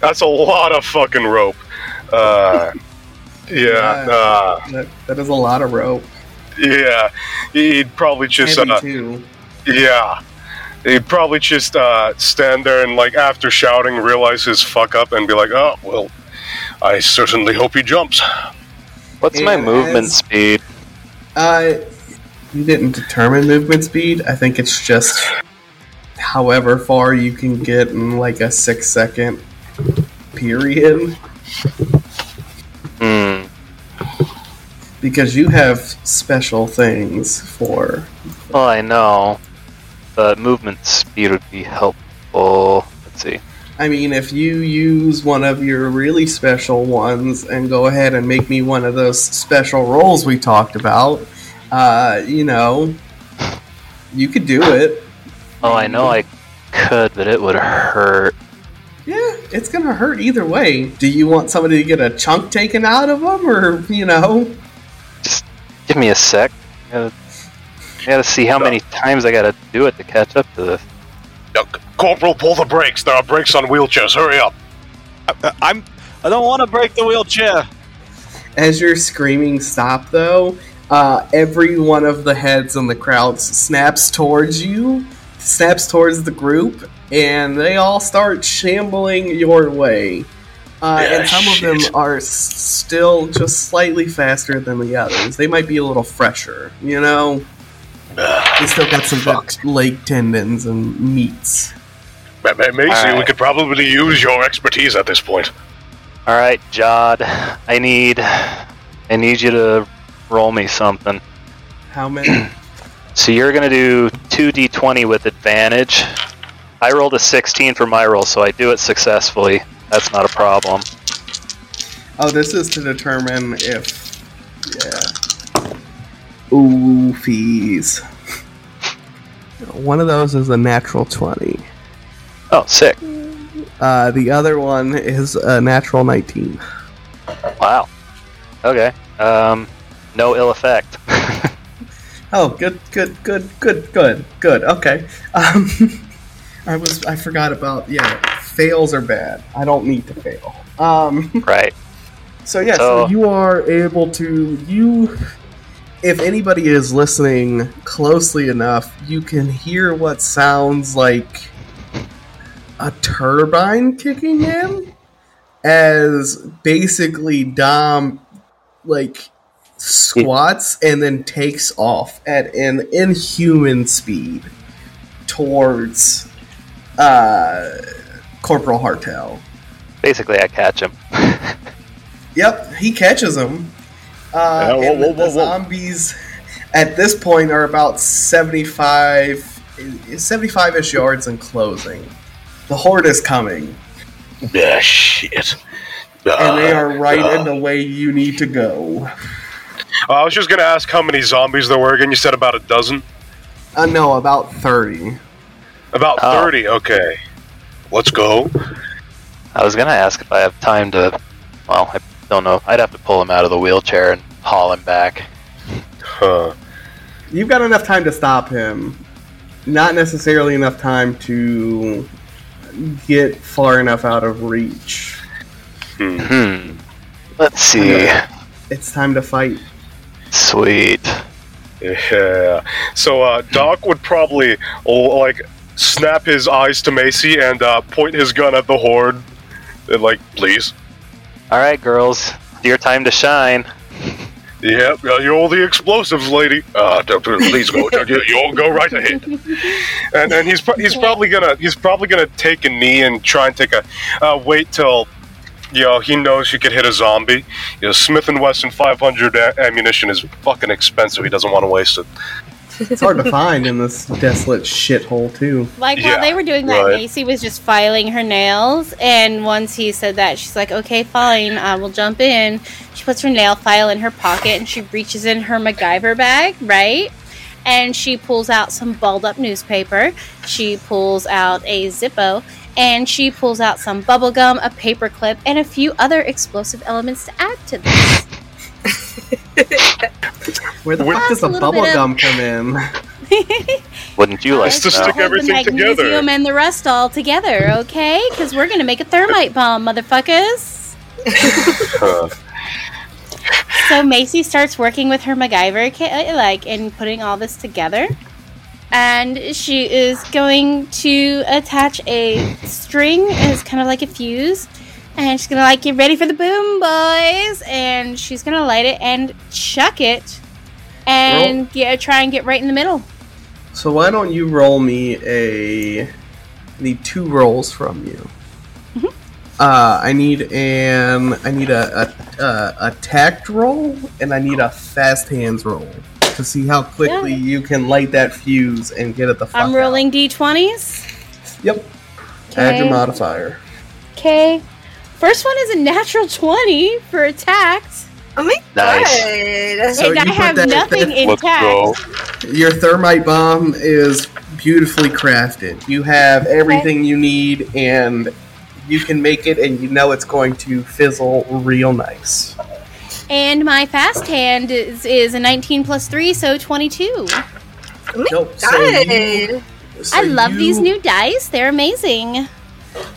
S4: That's a lot of fucking rope. Uh, yeah,
S2: Yeah.
S4: uh,
S2: That, that is a lot of rope.
S4: yeah. He'd probably just uh. Yeah. He'd probably just uh, stand there and, like, after shouting, realize his fuck up and be like, oh, well, I certainly hope he jumps.
S6: What's my
S2: And
S6: movement
S2: as-
S6: speed?
S2: Uh, you didn't determine movement speed. I think it's just however far you can get in like a six second period.
S6: Hmm.
S2: Because you have special things for.
S6: Well, I know, but movement speed would be helpful. Let's see.
S2: I mean, if you use one of your really special ones and go ahead and make me one of those special rolls we talked about, uh, you know, you could do it.
S6: Oh, I know I could, but it would hurt.
S2: Yeah, it's gonna hurt either way. Do you want somebody to get a chunk taken out of them, or you know?
S6: Just Give me a sec. I gotta, I gotta see how many times I gotta do it to catch up to this.
S4: Corporal, pull the brakes. There are brakes on wheelchairs. Hurry up.
S7: I, I'm. I don't want to break the wheelchair.
S2: As you're screaming stop, though, uh, every one of the heads in the crowd snaps towards you, snaps towards the group, and they all start shambling your way. Uh,
S4: Yeah,
S2: and some of them are s- still just slightly faster than the others. They might be a little fresher, you know? They still got some good leg tendons and meats.
S4: Ma- Ma- Macy, we could probably use your expertise at this point.
S6: All right, Jod. I need. I need you to roll me something.
S2: How many?
S6: So you're gonna do two d20 with advantage. I rolled a 16 for my roll, so I do it successfully. That's not a problem.
S2: Oh, this is to determine if. Yeah. Ooh, fees. One of those is a natural 20.
S6: Oh, sick!
S2: Uh, the other one is a natural 19.
S6: Wow. Okay. Um, no ill effect.
S2: Oh, good, good, good, good, good, good. Okay. Um, I was, I forgot about, yeah, fails are bad. I don't need to fail. Um,
S6: right.
S2: So yeah, so
S6: So-
S2: you are able to you if anybody is listening closely enough, you can hear what sounds like a turbine kicking in as basically Dom like squats and then takes off at an inhuman speed towards uh Corporal Hartel.
S6: Basically, I catch him.
S2: Yep, he catches him. Uh,
S4: Yeah, whoa,
S2: and
S4: whoa,
S2: the
S4: whoa, whoa.
S2: zombies at this point are about 75 75-ish yards in closing. The horde is coming,
S4: Ah, shit.
S2: and they
S4: Ah,
S2: are right
S4: ah.
S2: in the way you need to go.
S4: Uh, I was just gonna ask how many zombies there were again. You said about a dozen?
S2: Uh, no, about 30.
S4: About
S6: Oh.
S4: 30, okay. Let's go.
S6: I was gonna ask if I have time to. Well, I don't know. I'd have to pull him out of the wheelchair and haul him back.
S4: Huh.
S2: You've got enough time to stop him. Not necessarily enough time to get far enough out of reach.
S6: Hmm. Let's see.
S2: It's time to fight.
S6: Sweet.
S4: Yeah. So uh, Doc would probably like snap his eyes to Macy and uh, point his gun at the horde. And like, please.
S6: All right, girls. Your time to shine.
S4: Yep, you're the explosives, lady. Uh, please go. you, you go right ahead. And and he's he's probably gonna he's probably gonna take a knee and try and take a uh, wait till you know he knows he could hit a zombie. You know, Smith and Wesson 500 a- ammunition is fucking expensive. He doesn't want to waste it.
S2: It's hard to find in this desolate shithole, too.
S3: Like
S4: Yeah,
S3: while they were doing that,
S4: right.
S3: Macy was just filing her nails, and once he said that, she's like, "Okay, fine, I will jump in." She puts her nail file in her pocket, and she reaches in her MacGyver bag, right? And she pulls out some balled up newspaper. She pulls out a Zippo, and she pulls out some bubble gum, a paper clip, and a few other explosive elements to add to this.
S2: Where the
S4: With-
S2: fuck does
S3: a
S2: the bubble
S3: bit of-
S2: gum come in?
S6: Wouldn't you like to
S4: to stick everything
S3: the
S4: together.
S3: magnesium and the rust all together, okay? Because we're gonna make a thermite bomb, motherfuckers. So Macy starts working with her MacGyver, ki- like, and putting all this together. And she is going to attach a string as kind of like a fuse. And she's gonna like get ready for the boom, boys. And she's gonna light it and chuck it, and get try and get right in the middle.
S2: So why don't you roll me a? I need two rolls from you.
S3: Mm-hmm.
S2: Uh, I need an I need a a, a roll and I need a fast hands roll to see how quickly
S3: Yeah.
S2: you can light that fuse and get it the
S3: I'm
S2: out.
S3: rolling d20s.
S2: Yep. Add your modifier.
S3: Okay. First one is a natural 20 for attack.
S5: Oh my
S6: Nice.
S5: god.
S2: So
S3: and I have
S2: that-
S3: nothing
S4: let's
S3: intact.
S4: go.
S2: Your thermite bomb is beautifully crafted. You have everything you need, and you can make it, and you know it's going to fizzle real nice.
S3: And my fast hand is, is a 19 plus 3, so 22.
S5: Oh my
S2: Nope, so
S5: god.
S2: you- So
S3: I love these new dice. They're amazing.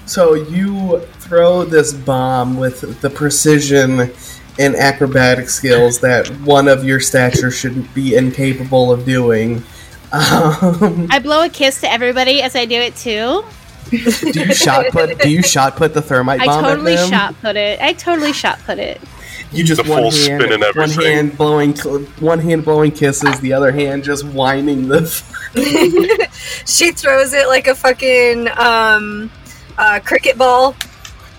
S2: So you throw this bomb with the precision and acrobatic skills that one of your stature should be incapable of doing. Um,
S3: I blow a kiss to everybody as I do it too.
S2: do you shot put? Do you shot put the thermite
S3: I
S2: bomb
S3: totally
S2: at them?
S3: shot put it. I totally shot put it.
S2: You just
S4: The
S2: one
S4: full
S2: hand,
S4: spin and
S2: one hand blowing, one hand blowing kisses, the other hand just whining the.
S5: she throws it like a fucking um uh, cricket ball,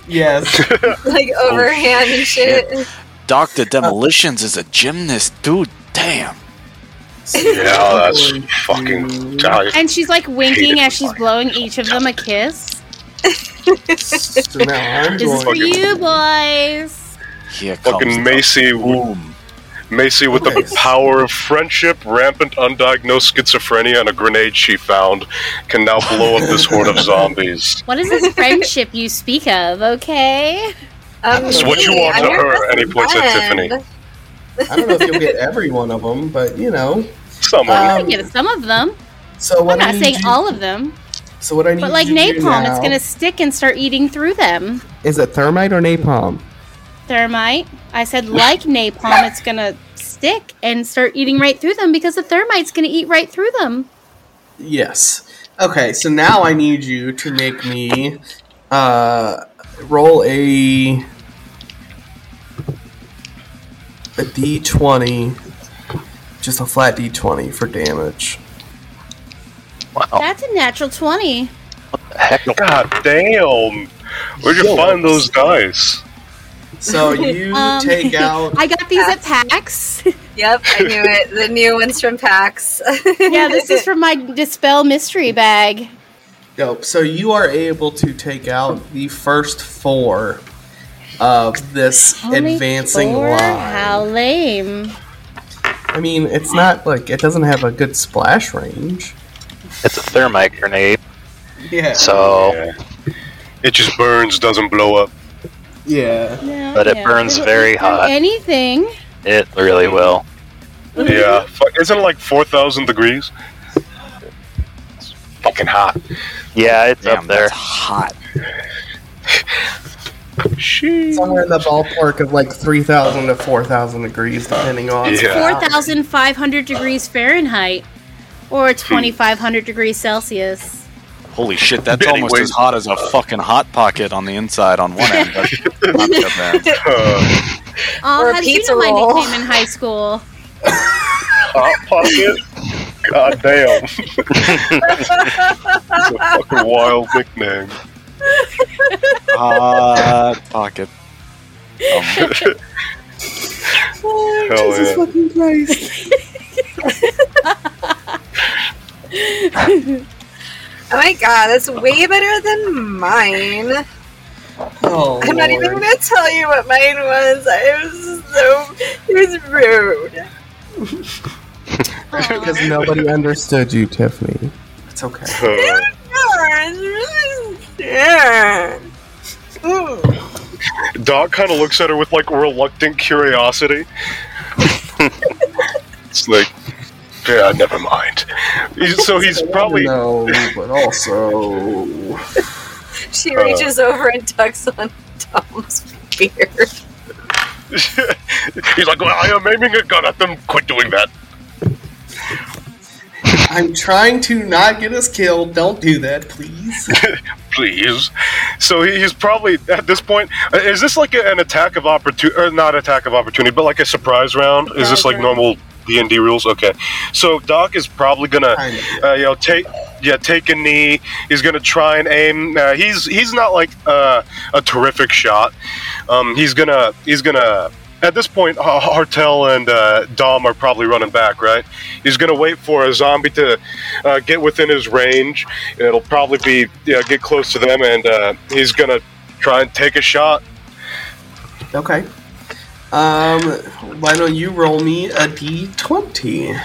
S2: yes.
S5: like oh, overhand and shit.
S7: Doctor Demolitions is a gymnast, dude. Damn.
S4: Yeah, oh,
S2: that's
S4: fucking.
S2: to-
S4: I-
S3: And she's like winking as she's blowing each of them a kiss.
S2: So now
S3: This is for you, boys.
S7: Here comes
S4: Fucking Macy,
S7: boom.
S4: Macy with the power of friendship, rampant undiagnosed schizophrenia, and a grenade she found, can now blow up this horde of zombies.
S3: What is this friendship you speak of, okay?
S5: Um,
S4: It's what you want
S5: I'm
S4: to her,
S5: best
S4: and he points at. Tiffany.
S2: I don't know if you'll get every one of them, but you know.
S4: Someone.
S3: I
S2: Um,
S3: get some of them.
S2: So what
S3: I'm not saying
S2: you-
S3: all of them.
S2: So what I need
S3: But like
S2: you to do
S3: napalm, it's gonna stick and start eating through them.
S2: Is it thermite or napalm?
S3: Thermite. I said like napalm, it's gonna stick and start eating right through them because the thermite's gonna eat right through them.
S2: Yes. Okay, so now I need you to make me uh, roll a a d20, just a flat d20 for damage.
S6: Wow.
S3: That's a natural twenty.
S6: Heck,
S4: God damn! Where'd you find those dice?
S2: So you
S3: Um,
S2: take out.
S3: I got these at PAX.
S5: Yep, I knew it. The new ones from PAX.
S3: yeah, this is from my dispel mystery bag.
S2: Dope. So you are able to take out the first four of this
S3: Only
S2: advancing
S3: four?
S2: line.
S3: How lame.
S2: I mean, it's not like it doesn't have a good splash range.
S6: it's a thermite grenade,
S2: Yeah.
S6: so
S4: Yeah. It just burns, doesn't blow up.
S2: Yeah.
S3: No,
S6: But it
S3: yeah,
S6: burns
S3: it'll
S6: very
S3: eat
S6: hot.
S3: Anything.
S6: it really will.
S4: Yeah. Isn't it like 4,000 degrees? It's fucking hot.
S6: Yeah, it's
S7: Damn,
S6: up there.
S7: that's hot.
S4: She.
S2: Somewhere in the ballpark of like 3,000 to 4,000 degrees, depending on.
S4: Yeah.
S3: 4,500 degrees Fahrenheit. Or 2,500 degrees Celsius.
S7: Holy shit, that's
S4: Anyway.
S7: almost as hot as a fucking hot pocket on the inside on one end. But not that bad.
S4: Uh,
S3: Oh, how did you
S5: pizza
S3: know my nickname in high school?
S4: hot pocket. God damn. it's a fucking wild nickname.
S7: Hot pocket. Um,
S4: Hell yeah.
S2: fucking Christ.
S5: Oh my god, that's way better than mine.
S2: Oh,
S5: I'm not even gonna tell you what mine was. I was so it was rude.
S2: Because nobody understood you, Tiffany. It's okay.
S4: Uh,
S5: No, it's really Yeah. Mm.
S4: Doc kind of looks at her with like reluctant curiosity. it's like, yeah, never mind. He's, so he's probably
S2: no, but also
S5: She
S4: Uh.
S5: reaches over and tucks on Tom's beard.
S4: he's like, well, I am aiming a gun at them. Quit doing that.
S2: I'm trying to not get us killed. Don't do that, please.
S4: please. So he's probably at this point. uh, Is this like an attack of opportunity, or not attack of opportunity, but like a surprise round? Is this like
S5: round.
S4: normal D and D rules? Okay. So Doc is probably gonna, uh, you know, take yeah, take a knee. He's gonna try and aim. Uh, he's he's not like uh, a terrific shot. Um, he's gonna he's gonna. At this point, Hartel and uh, Dom are probably running back, right? He's going to wait for a zombie to uh, get within his range. It'll probably be yeah, get close to them, and uh, he's going to try and take a shot.
S2: Okay. Um, why don't you roll me a d20?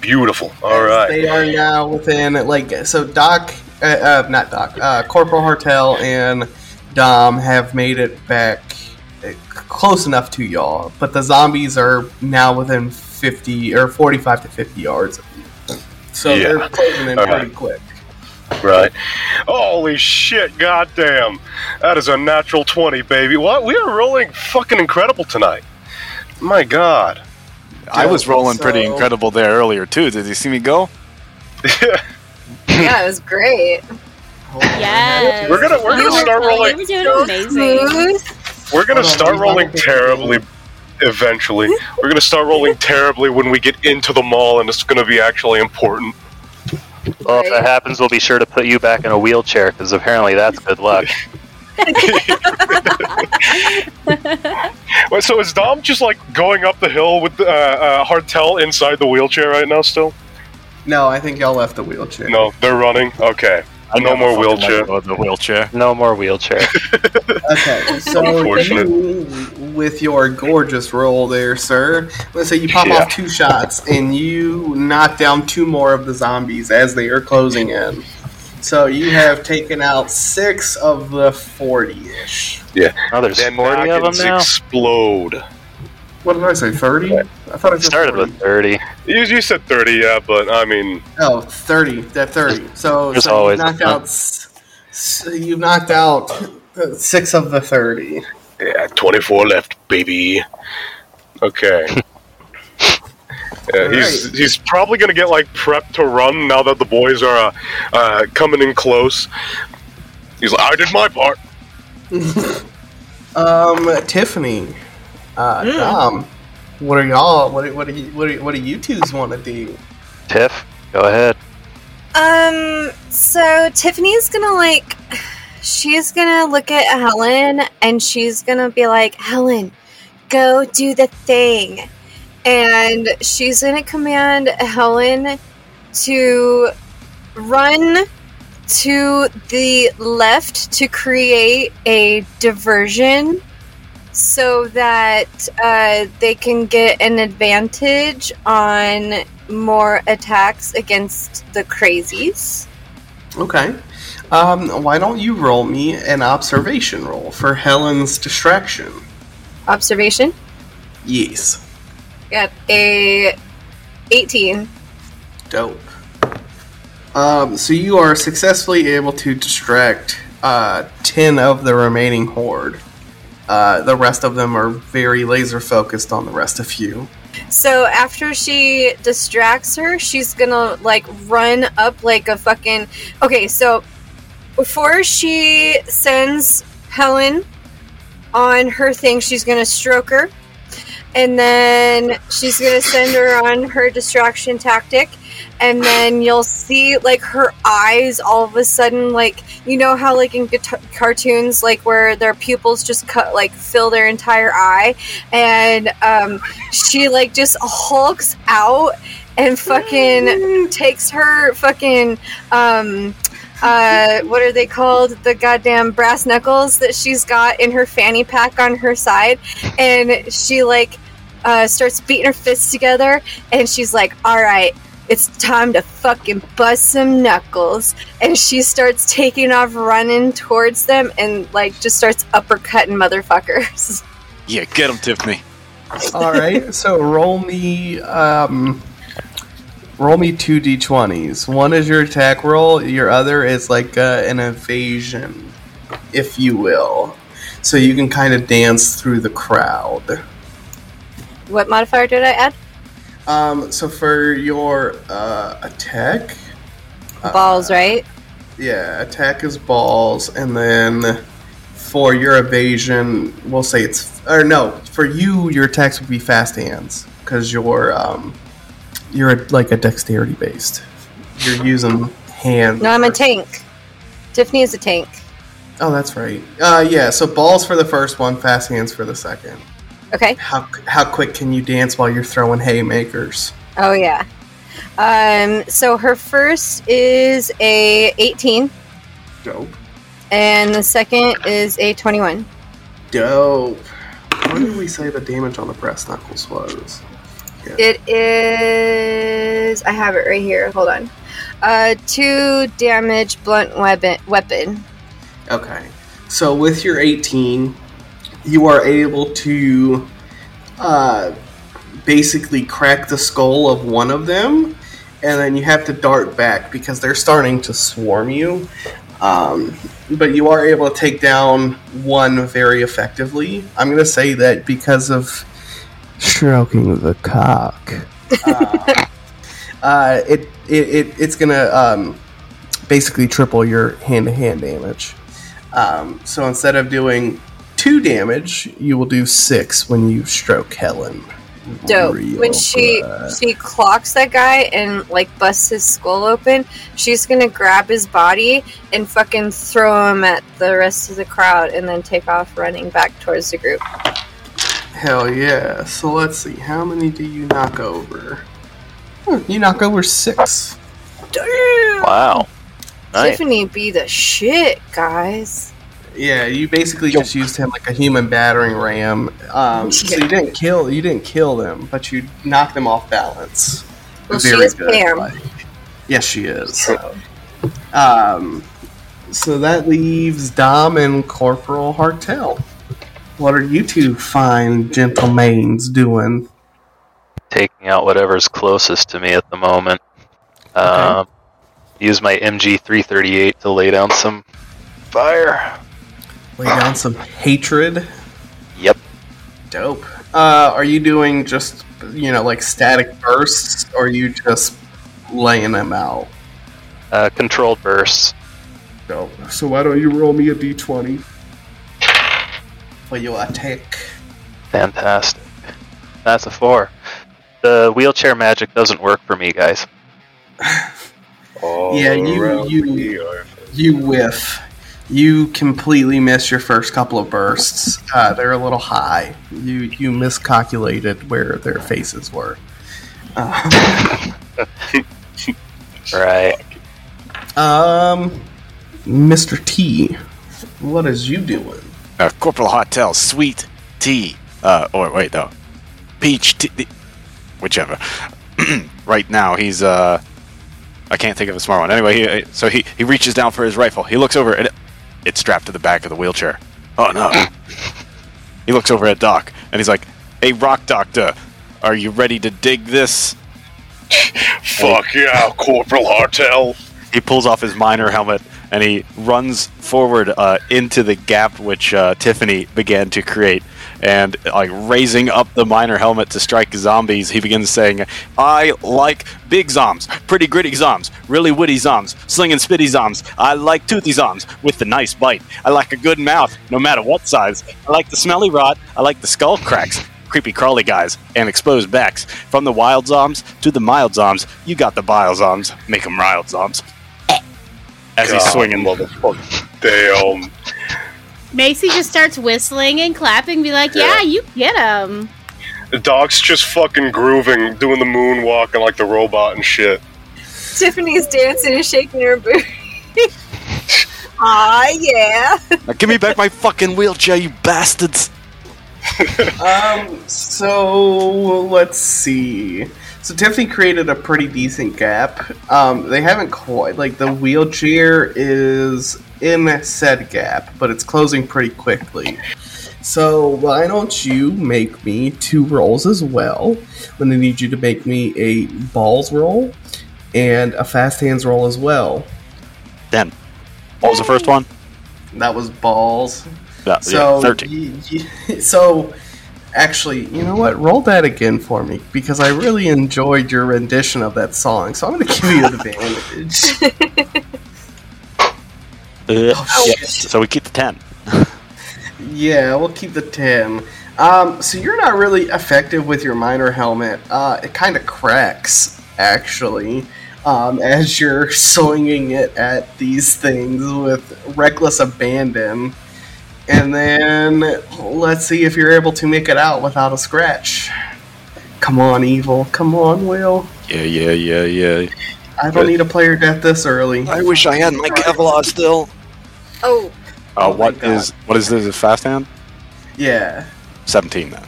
S4: Beautiful. All right.
S2: They are now within like so. Doc, uh, uh, not Doc. Uh, Corporal Hartel and Dom have made it back uh, close enough to y'all, but the zombies are now within fifty or forty-five to fifty yards of you. So
S4: Yeah.
S2: they're closing in
S4: All
S2: pretty
S4: right.
S2: quick.
S4: Right. Holy shit! Goddamn, that is a natural twenty, baby. What? We are rolling fucking incredible tonight. My God.
S7: I was rolling pretty incredible there earlier too. Did you see me go?
S5: Yeah, it was great.
S3: Yes.
S4: We're gonna- we're gonna start rolling-
S3: You were doing amazing.
S4: We're gonna start rolling terribly. Eventually, we're gonna start rolling terribly when we get into the mall, and it's gonna be actually important.
S6: Well, if that happens, we'll be sure to put you back in a wheelchair because apparently that's good luck.
S4: Wait, so is Dom just like going up the hill with uh, uh, Hartel inside the wheelchair right now? Still?
S2: No, I think y'all left the wheelchair.
S4: No, they're running. Okay,
S7: I
S4: no more wheelchair.
S7: let go of The wheelchair.
S6: No more wheelchair.
S2: Okay, so you, with your gorgeous roll there, sir, let's say you pop
S4: Yeah.
S2: off two shots and you knock down two more of the zombies as they are closing in. So you have taken out six of the 40 ish.
S6: Oh, there's
S4: Then
S6: 40 of them now?
S4: explode.
S2: What did I say, 30? I thought I
S6: It started
S2: 40.
S6: with 30.
S4: You, you said thirty, yeah, but I mean,
S2: Oh, 30. That 30. So,
S6: There's
S2: so you've
S6: always
S2: knocked
S6: a-
S2: out, s- s- you've knocked out uh, six of the 30.
S4: yeah, twenty-four left, baby. Okay. Yeah, he's
S2: Alright.
S4: he's probably gonna get like prepped to run now that the boys are uh, uh, coming in close. He's like, I did my part.
S2: Um, Tiffany, uh, Dom, what are y'all? What do- what do you what do, what do you twos want to do?
S6: Tiff, go ahead.
S5: Um, so Tiffany's gonna like, she's gonna look at Helen and she's gonna be like, Helen, go do the thing. And she's gonna command Helen to run to the left to create a diversion so that uh, they can get an advantage on more attacks against the crazies.
S2: Okay. Um, why don't you roll me an observation roll for Helen's distraction?
S5: Observation.
S2: Yes.
S5: Got a 18.
S2: Dope. Um, so you are successfully able to distract uh, 10 of the remaining horde. Uh, the rest of them are very laser focused on the rest of you.
S5: So after she distracts her, she's gonna like run up like a fucking. Okay, so before she sends Helen on her thing, she's gonna stroke her, and then she's gonna send her on her distraction tactic, and then you'll see like her eyes all of a sudden like you know how like in guitar- cartoons like where their pupils just cut like fill their entire eye? And um she like just hulks out and fucking takes her fucking um uh what are they called? The goddamn brass knuckles that she's got in her fanny pack on her side. And she like uh starts beating her fists together. And she's like all right it's time to fucking bust some knuckles. And she starts taking off running towards them and like just starts uppercutting motherfuckers.
S7: Yeah, get them, Tiffany.
S2: All right, so roll me, um, roll me two d20s. One is your attack roll. Your other is like uh, an evasion, if you will. So you can kind of dance through the crowd.
S5: What modifier did I add?
S2: Um, so for your uh, attack,
S5: Balls, right?
S2: yeah, attack is balls, and then for your evasion, we'll say it's or no, for you, your attacks would be fast hands because you're um, you're like a dexterity based. You're using hands.
S5: No, I'm a tank. Tiffany is a tank.
S2: Oh, that's right. Uh, yeah. So balls for the first one, fast hands for the second.
S5: Okay.
S2: How how quick can you dance while you're throwing haymakers?
S5: Oh yeah. Um. So her first is a 18,
S2: Dope.
S5: and the second is a 21.
S2: Dope. What did we say the damage on the brass knuckles was?
S5: It is. I have it right here. Hold on. Uh, two damage blunt weapon. Weapon.
S2: Okay. So with your 18, you are able to uh, basically crack the skull of one of them, and then you have to dart back because they're starting to swarm you. Um, but you are able to take down one very effectively. I'm going to say that because of stroking the cock. Uh, uh, it, it, it it's gonna um, basically triple your hand-to-hand damage. Um, so instead of doing two damage, you will do six when you stroke Helen.
S5: Dope.
S2: Real
S5: when she
S2: good.
S5: she clocks that guy and like busts his skull open, she's gonna grab his body and fucking throw him at the rest of the crowd, and then take off running back towards the group.
S2: Hell yeah! So let's see, how many do you knock over? Hmm, You knock over six.
S5: Damn.
S6: Wow. Nice.
S5: Tiffany be the shit, guys.
S2: Yeah, you basically just used him like a human battering ram. Um, so you didn't kill you didn't kill them, but you knocked them off balance.
S5: Well, she is Pam.
S2: like- yes, she is. So. Um, so that leaves Dom and Corporal Hartel. What are you two fine gentlemains doing?
S6: Taking out whatever's closest to me at the moment. Um, use my MG 338 to lay down some fire.
S2: Lay down some hatred.
S6: Yep.
S2: Dope. Uh, are you doing just you know like static bursts, or are you just laying them out?
S6: Uh, controlled bursts.
S2: Dope. So why don't you roll me a d20 for your attack?
S6: Fantastic. That's a four. The wheelchair magic doesn't work for me, guys.
S2: Yeah, you- you- You whiff. You completely miss your first couple of bursts. Uh, they're a little high. You you miscalculated where their faces were. Uh,
S6: Right.
S2: um, Mr. T, what is you doing?
S7: Uh, Corporal Hotel, sweet tea. Uh, or wait, no. Peach tea. Whichever. right now, he's, uh, I can't think of a smart one. Anyway, he, uh, so he, he reaches down for his rifle. He looks over and it, it's strapped to the back of the wheelchair. Oh no. he looks over at Doc and he's like, Hey, Rock Doctor, are you ready to dig this?
S4: Fuck yeah, Corporal Hartel.
S7: he pulls off his miner helmet and he runs forward uh, into the gap which uh, Tiffany began to create. And like raising up the miner helmet to strike zombies, he begins saying, "I like big zombs, pretty gritty zombs, really witty zombs, slinging spitty zombs. I like toothy zombs with the nice bite. I like a good mouth, no matter what size. I like the smelly rot. I like the skull cracks." Creepy crawly guys and exposed backs. From the wild zombs to the mild zombs, you got the bile zombs. Make 'em riled zombs. As he's
S4: God,
S7: swinging.
S4: motherfucker. Damn.
S3: Macy just starts whistling and clapping, be like, "Yeah,
S4: Yeah.
S3: you get him."
S4: The dog's just fucking grooving, doing the moonwalk and like the robot and shit.
S5: Tiffany's dancing and shaking her booty. Ah, yeah.
S7: Now give me back my fucking wheelchair, you bastards!
S2: Um, so let's see. So Tiffany created a pretty decent gap. Um, they haven't quite like the wheelchair is in said gap, but it's closing pretty quickly. So why don't you make me two rolls as well? I'm gonna need you to make me a balls roll and a fast hands roll as well.
S7: Ten. What was the first one?
S2: That was balls. So
S7: yeah, thirteen.
S2: so actually, you know what? Roll that again for me because I really enjoyed your rendition of that song. So I'm going to give you an advantage.
S7: Uh,
S2: Oh,
S7: yeah, so we keep the ten.
S2: yeah, we'll keep the ten. Um, so you're not really effective with your minor helmet. Uh, it kind of cracks actually. Um, as you're swinging it at these things with reckless abandon. And then let's see if you're able to make it out without a scratch. Come on, Evil. Come on, Will.
S7: Yeah, yeah, yeah, yeah.
S2: I don't need a player death this early.
S8: I wish I had my Kevlar still.
S5: Oh,
S7: Uh,
S2: Oh my
S7: what
S2: God.
S7: is what is this? A fast hand?
S2: Yeah.
S7: Seventeen then.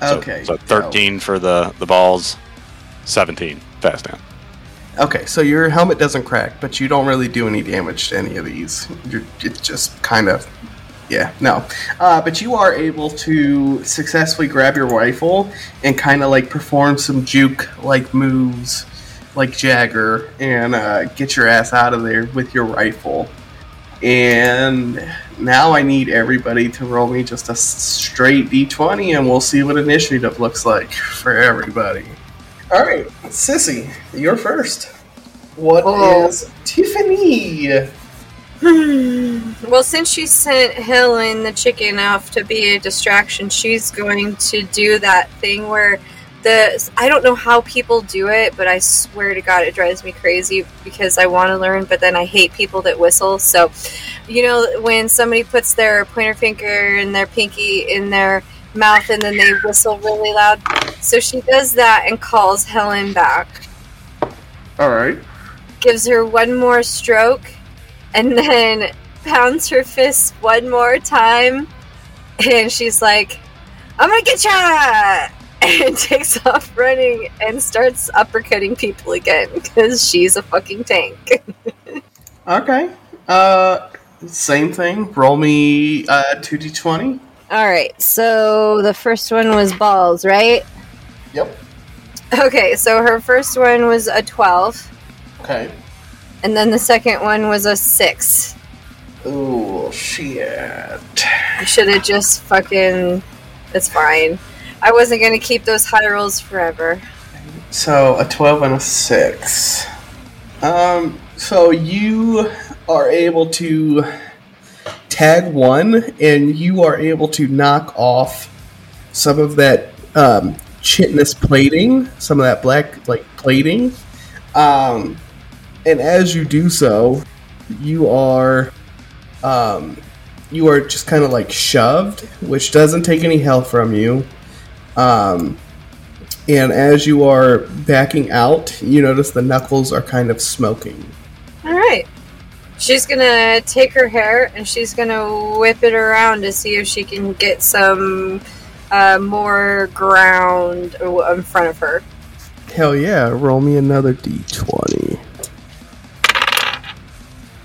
S7: So-
S2: Okay.
S7: So, thirteen for the the balls. Seventeen fast hand.
S2: Okay, so your helmet doesn't crack, but you don't really do any damage to any of these. You're, it's just kind of, yeah, no. Uh, but you are able to successfully grab your rifle and kind of like perform some juke-like moves, like Jagger, and uh, get your ass out of there with your rifle. And now I need everybody to roll me just a straight d20, and we'll see what initiative looks like for everybody. All right, Sissy, you're first. What is
S5: Oh.
S2: Tiffany?
S5: well, since she sent Helen the chicken off to be a distraction, she's going to do that thing where the I don't know how people do it, but I swear to God, it drives me crazy because I want to learn, but then I hate people that whistle. So, you know, when somebody puts their pointer finger and their pinky in their mouth and then they whistle really loud. So she does that and calls Helen back.
S2: All right.
S5: gives her one more stroke and then pounds her fist one more time and she's like i'm gonna get ya and takes off running and starts uppercutting people again because she's a fucking tank
S2: Okay. Uh, same thing. Roll me uh two d20.
S5: all right so the first one was balls right
S2: Yep.
S5: okay so her first one was a 12
S2: Okay.
S5: and then the second one was a 6
S2: Ooh, shit.
S5: I should have just fucking. It's fine. I wasn't gonna keep those high rolls forever.
S2: So a twelve and a six. Um. So you are able to tag one, and you are able to knock off some of that um, chitinous plating, some of that black like plating. Um, and as you do so, you are um, you are just kind of like shoved, which doesn't take any health from you. Um, and as you are backing out, you notice the knuckles are kind of smoking.
S5: All right. She's gonna take her hair and she's gonna whip it around to see if she can get some uh, more ground in front of her.
S2: Hell yeah, roll me another d20.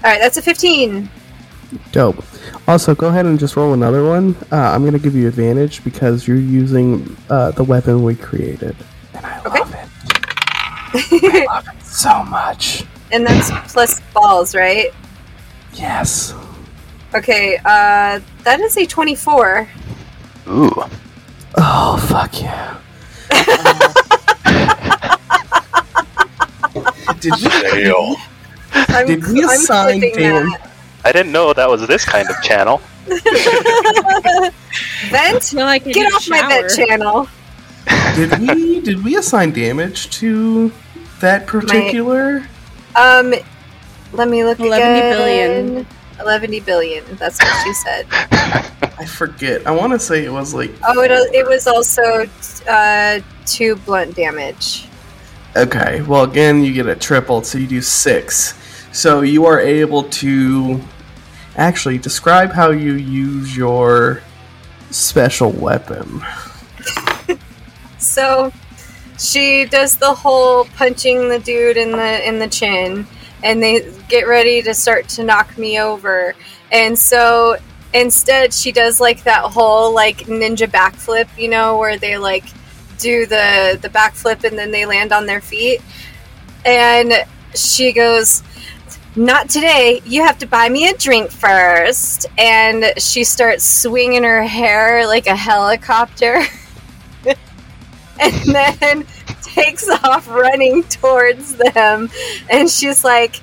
S5: All right, that's a 15.
S2: Dope. Also, go ahead and just roll another one. Uh, I'm going to give you advantage because you're using uh, the weapon we created. And I
S5: Okay.
S2: love it. I love it so much.
S5: And that's plus balls, right?
S2: Yes.
S5: Okay, uh, that is a 24.
S6: Ooh.
S2: Oh, fuck yeah. Did you
S4: fail?
S5: I'm,
S2: Did we
S5: I'm
S2: assign
S5: clipping
S2: Dan?
S5: that.
S6: I didn't know that was this kind of channel.
S5: Vent?
S3: Well, I can
S5: Get
S3: do
S5: off my vent channel.
S2: did we did we assign damage to that particular?
S5: Um, let me look
S3: 11
S5: again.
S3: billion.
S5: 11 billion. That's what she said.
S2: I forget. I want to say it was like
S5: Oh, it, it was also uh, two blunt damage.
S2: Okay, well, again, you get it tripled, so you do six. So you are able to actually describe how you use your special weapon.
S5: So she does the whole punching the dude in the in the chin, and they get ready to start to knock me over. And so instead, she does like that whole like ninja backflip, you know, where they like do the the backflip and then they land on their feet. And she goes, not today. You have to buy me a drink first. And she starts swinging her hair like a helicopter. and then takes off running towards them. And she's like,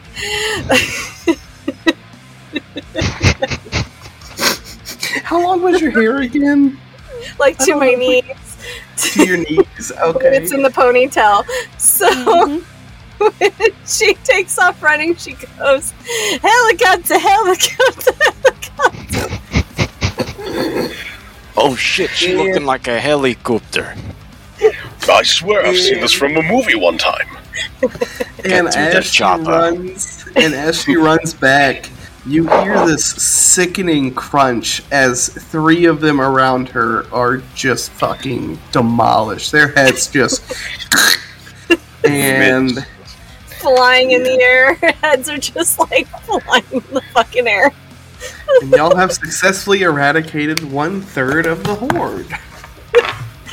S2: How long was your hair again?
S5: like to my knees.
S2: To your knees. Okay.
S5: It's in the ponytail. So when she takes off running, she goes, helicopter, helicopter, helicopter.
S7: Oh shit, she
S2: Yeah.
S7: looking like a helicopter.
S4: I swear I've seen this from a movie one time.
S2: and
S7: Get to the
S2: as she runs, and as she runs back, you hear this sickening crunch as three of them around her are just fucking demolished. Their heads just and
S5: Flying in the air. Heads are just like flying in the fucking air.
S2: and y'all have successfully eradicated one third of the horde.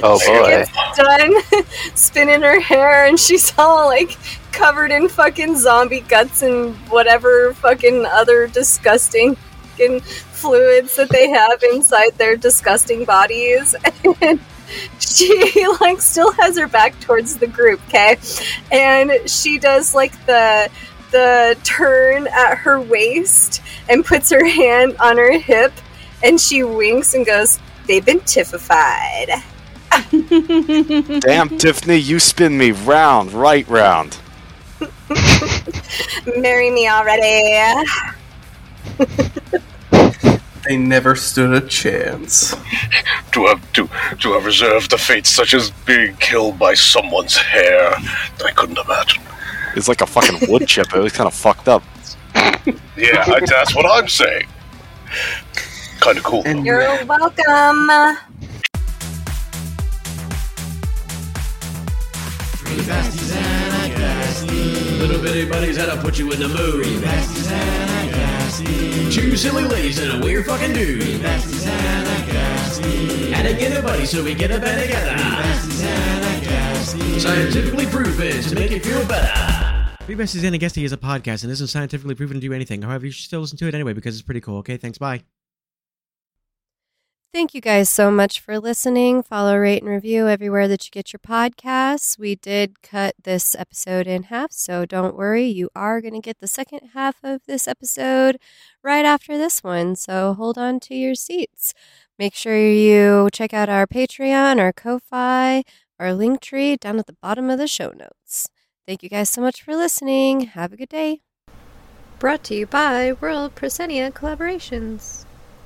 S6: Oh boy.
S5: Done spinning her hair, and she's all like covered in fucking zombie guts and whatever fucking other disgusting fucking fluids that they have inside their disgusting bodies. She like still has her back towards the group, okay? And she does like the the turn at her waist and puts her hand on her hip and she winks and goes, They've been tiffified.
S7: Damn, Tiffany, you spin me round, right round.
S5: Marry me already.
S2: They never stood a chance.
S4: To have to to have reserved the fate such as being killed by someone's hair, I couldn't imagine.
S7: It's like a fucking wood chip. It was kind of fucked up.
S4: Yeah, I, that's what I'm saying. Kind of cool. though.
S2: And
S5: You're welcome.
S1: Little bitty buddies that'll put you in the mood. Two silly ladies and a weird fucking dude. Had to get a buddy so we get a bed together. Scientifically proven to make you feel better.
S9: Free Besties and a Guestie is a podcast and isn't scientifically proven to do anything. However, you should still listen to it anyway because it's pretty cool. Okay, thanks. Bye.
S10: Thank you guys so much for listening. Follow, rate, and review everywhere that you get your podcasts. We did cut this episode in half, so don't worry. You are going to get the second half of this episode right after this one, so hold on to your seats. Make sure you check out our Patreon, our Ko-Fi, our link tree down at the bottom of the show notes. Thank you guys so much for listening. Have a good day.
S5: Brought to you by World Proscenia Collaborations.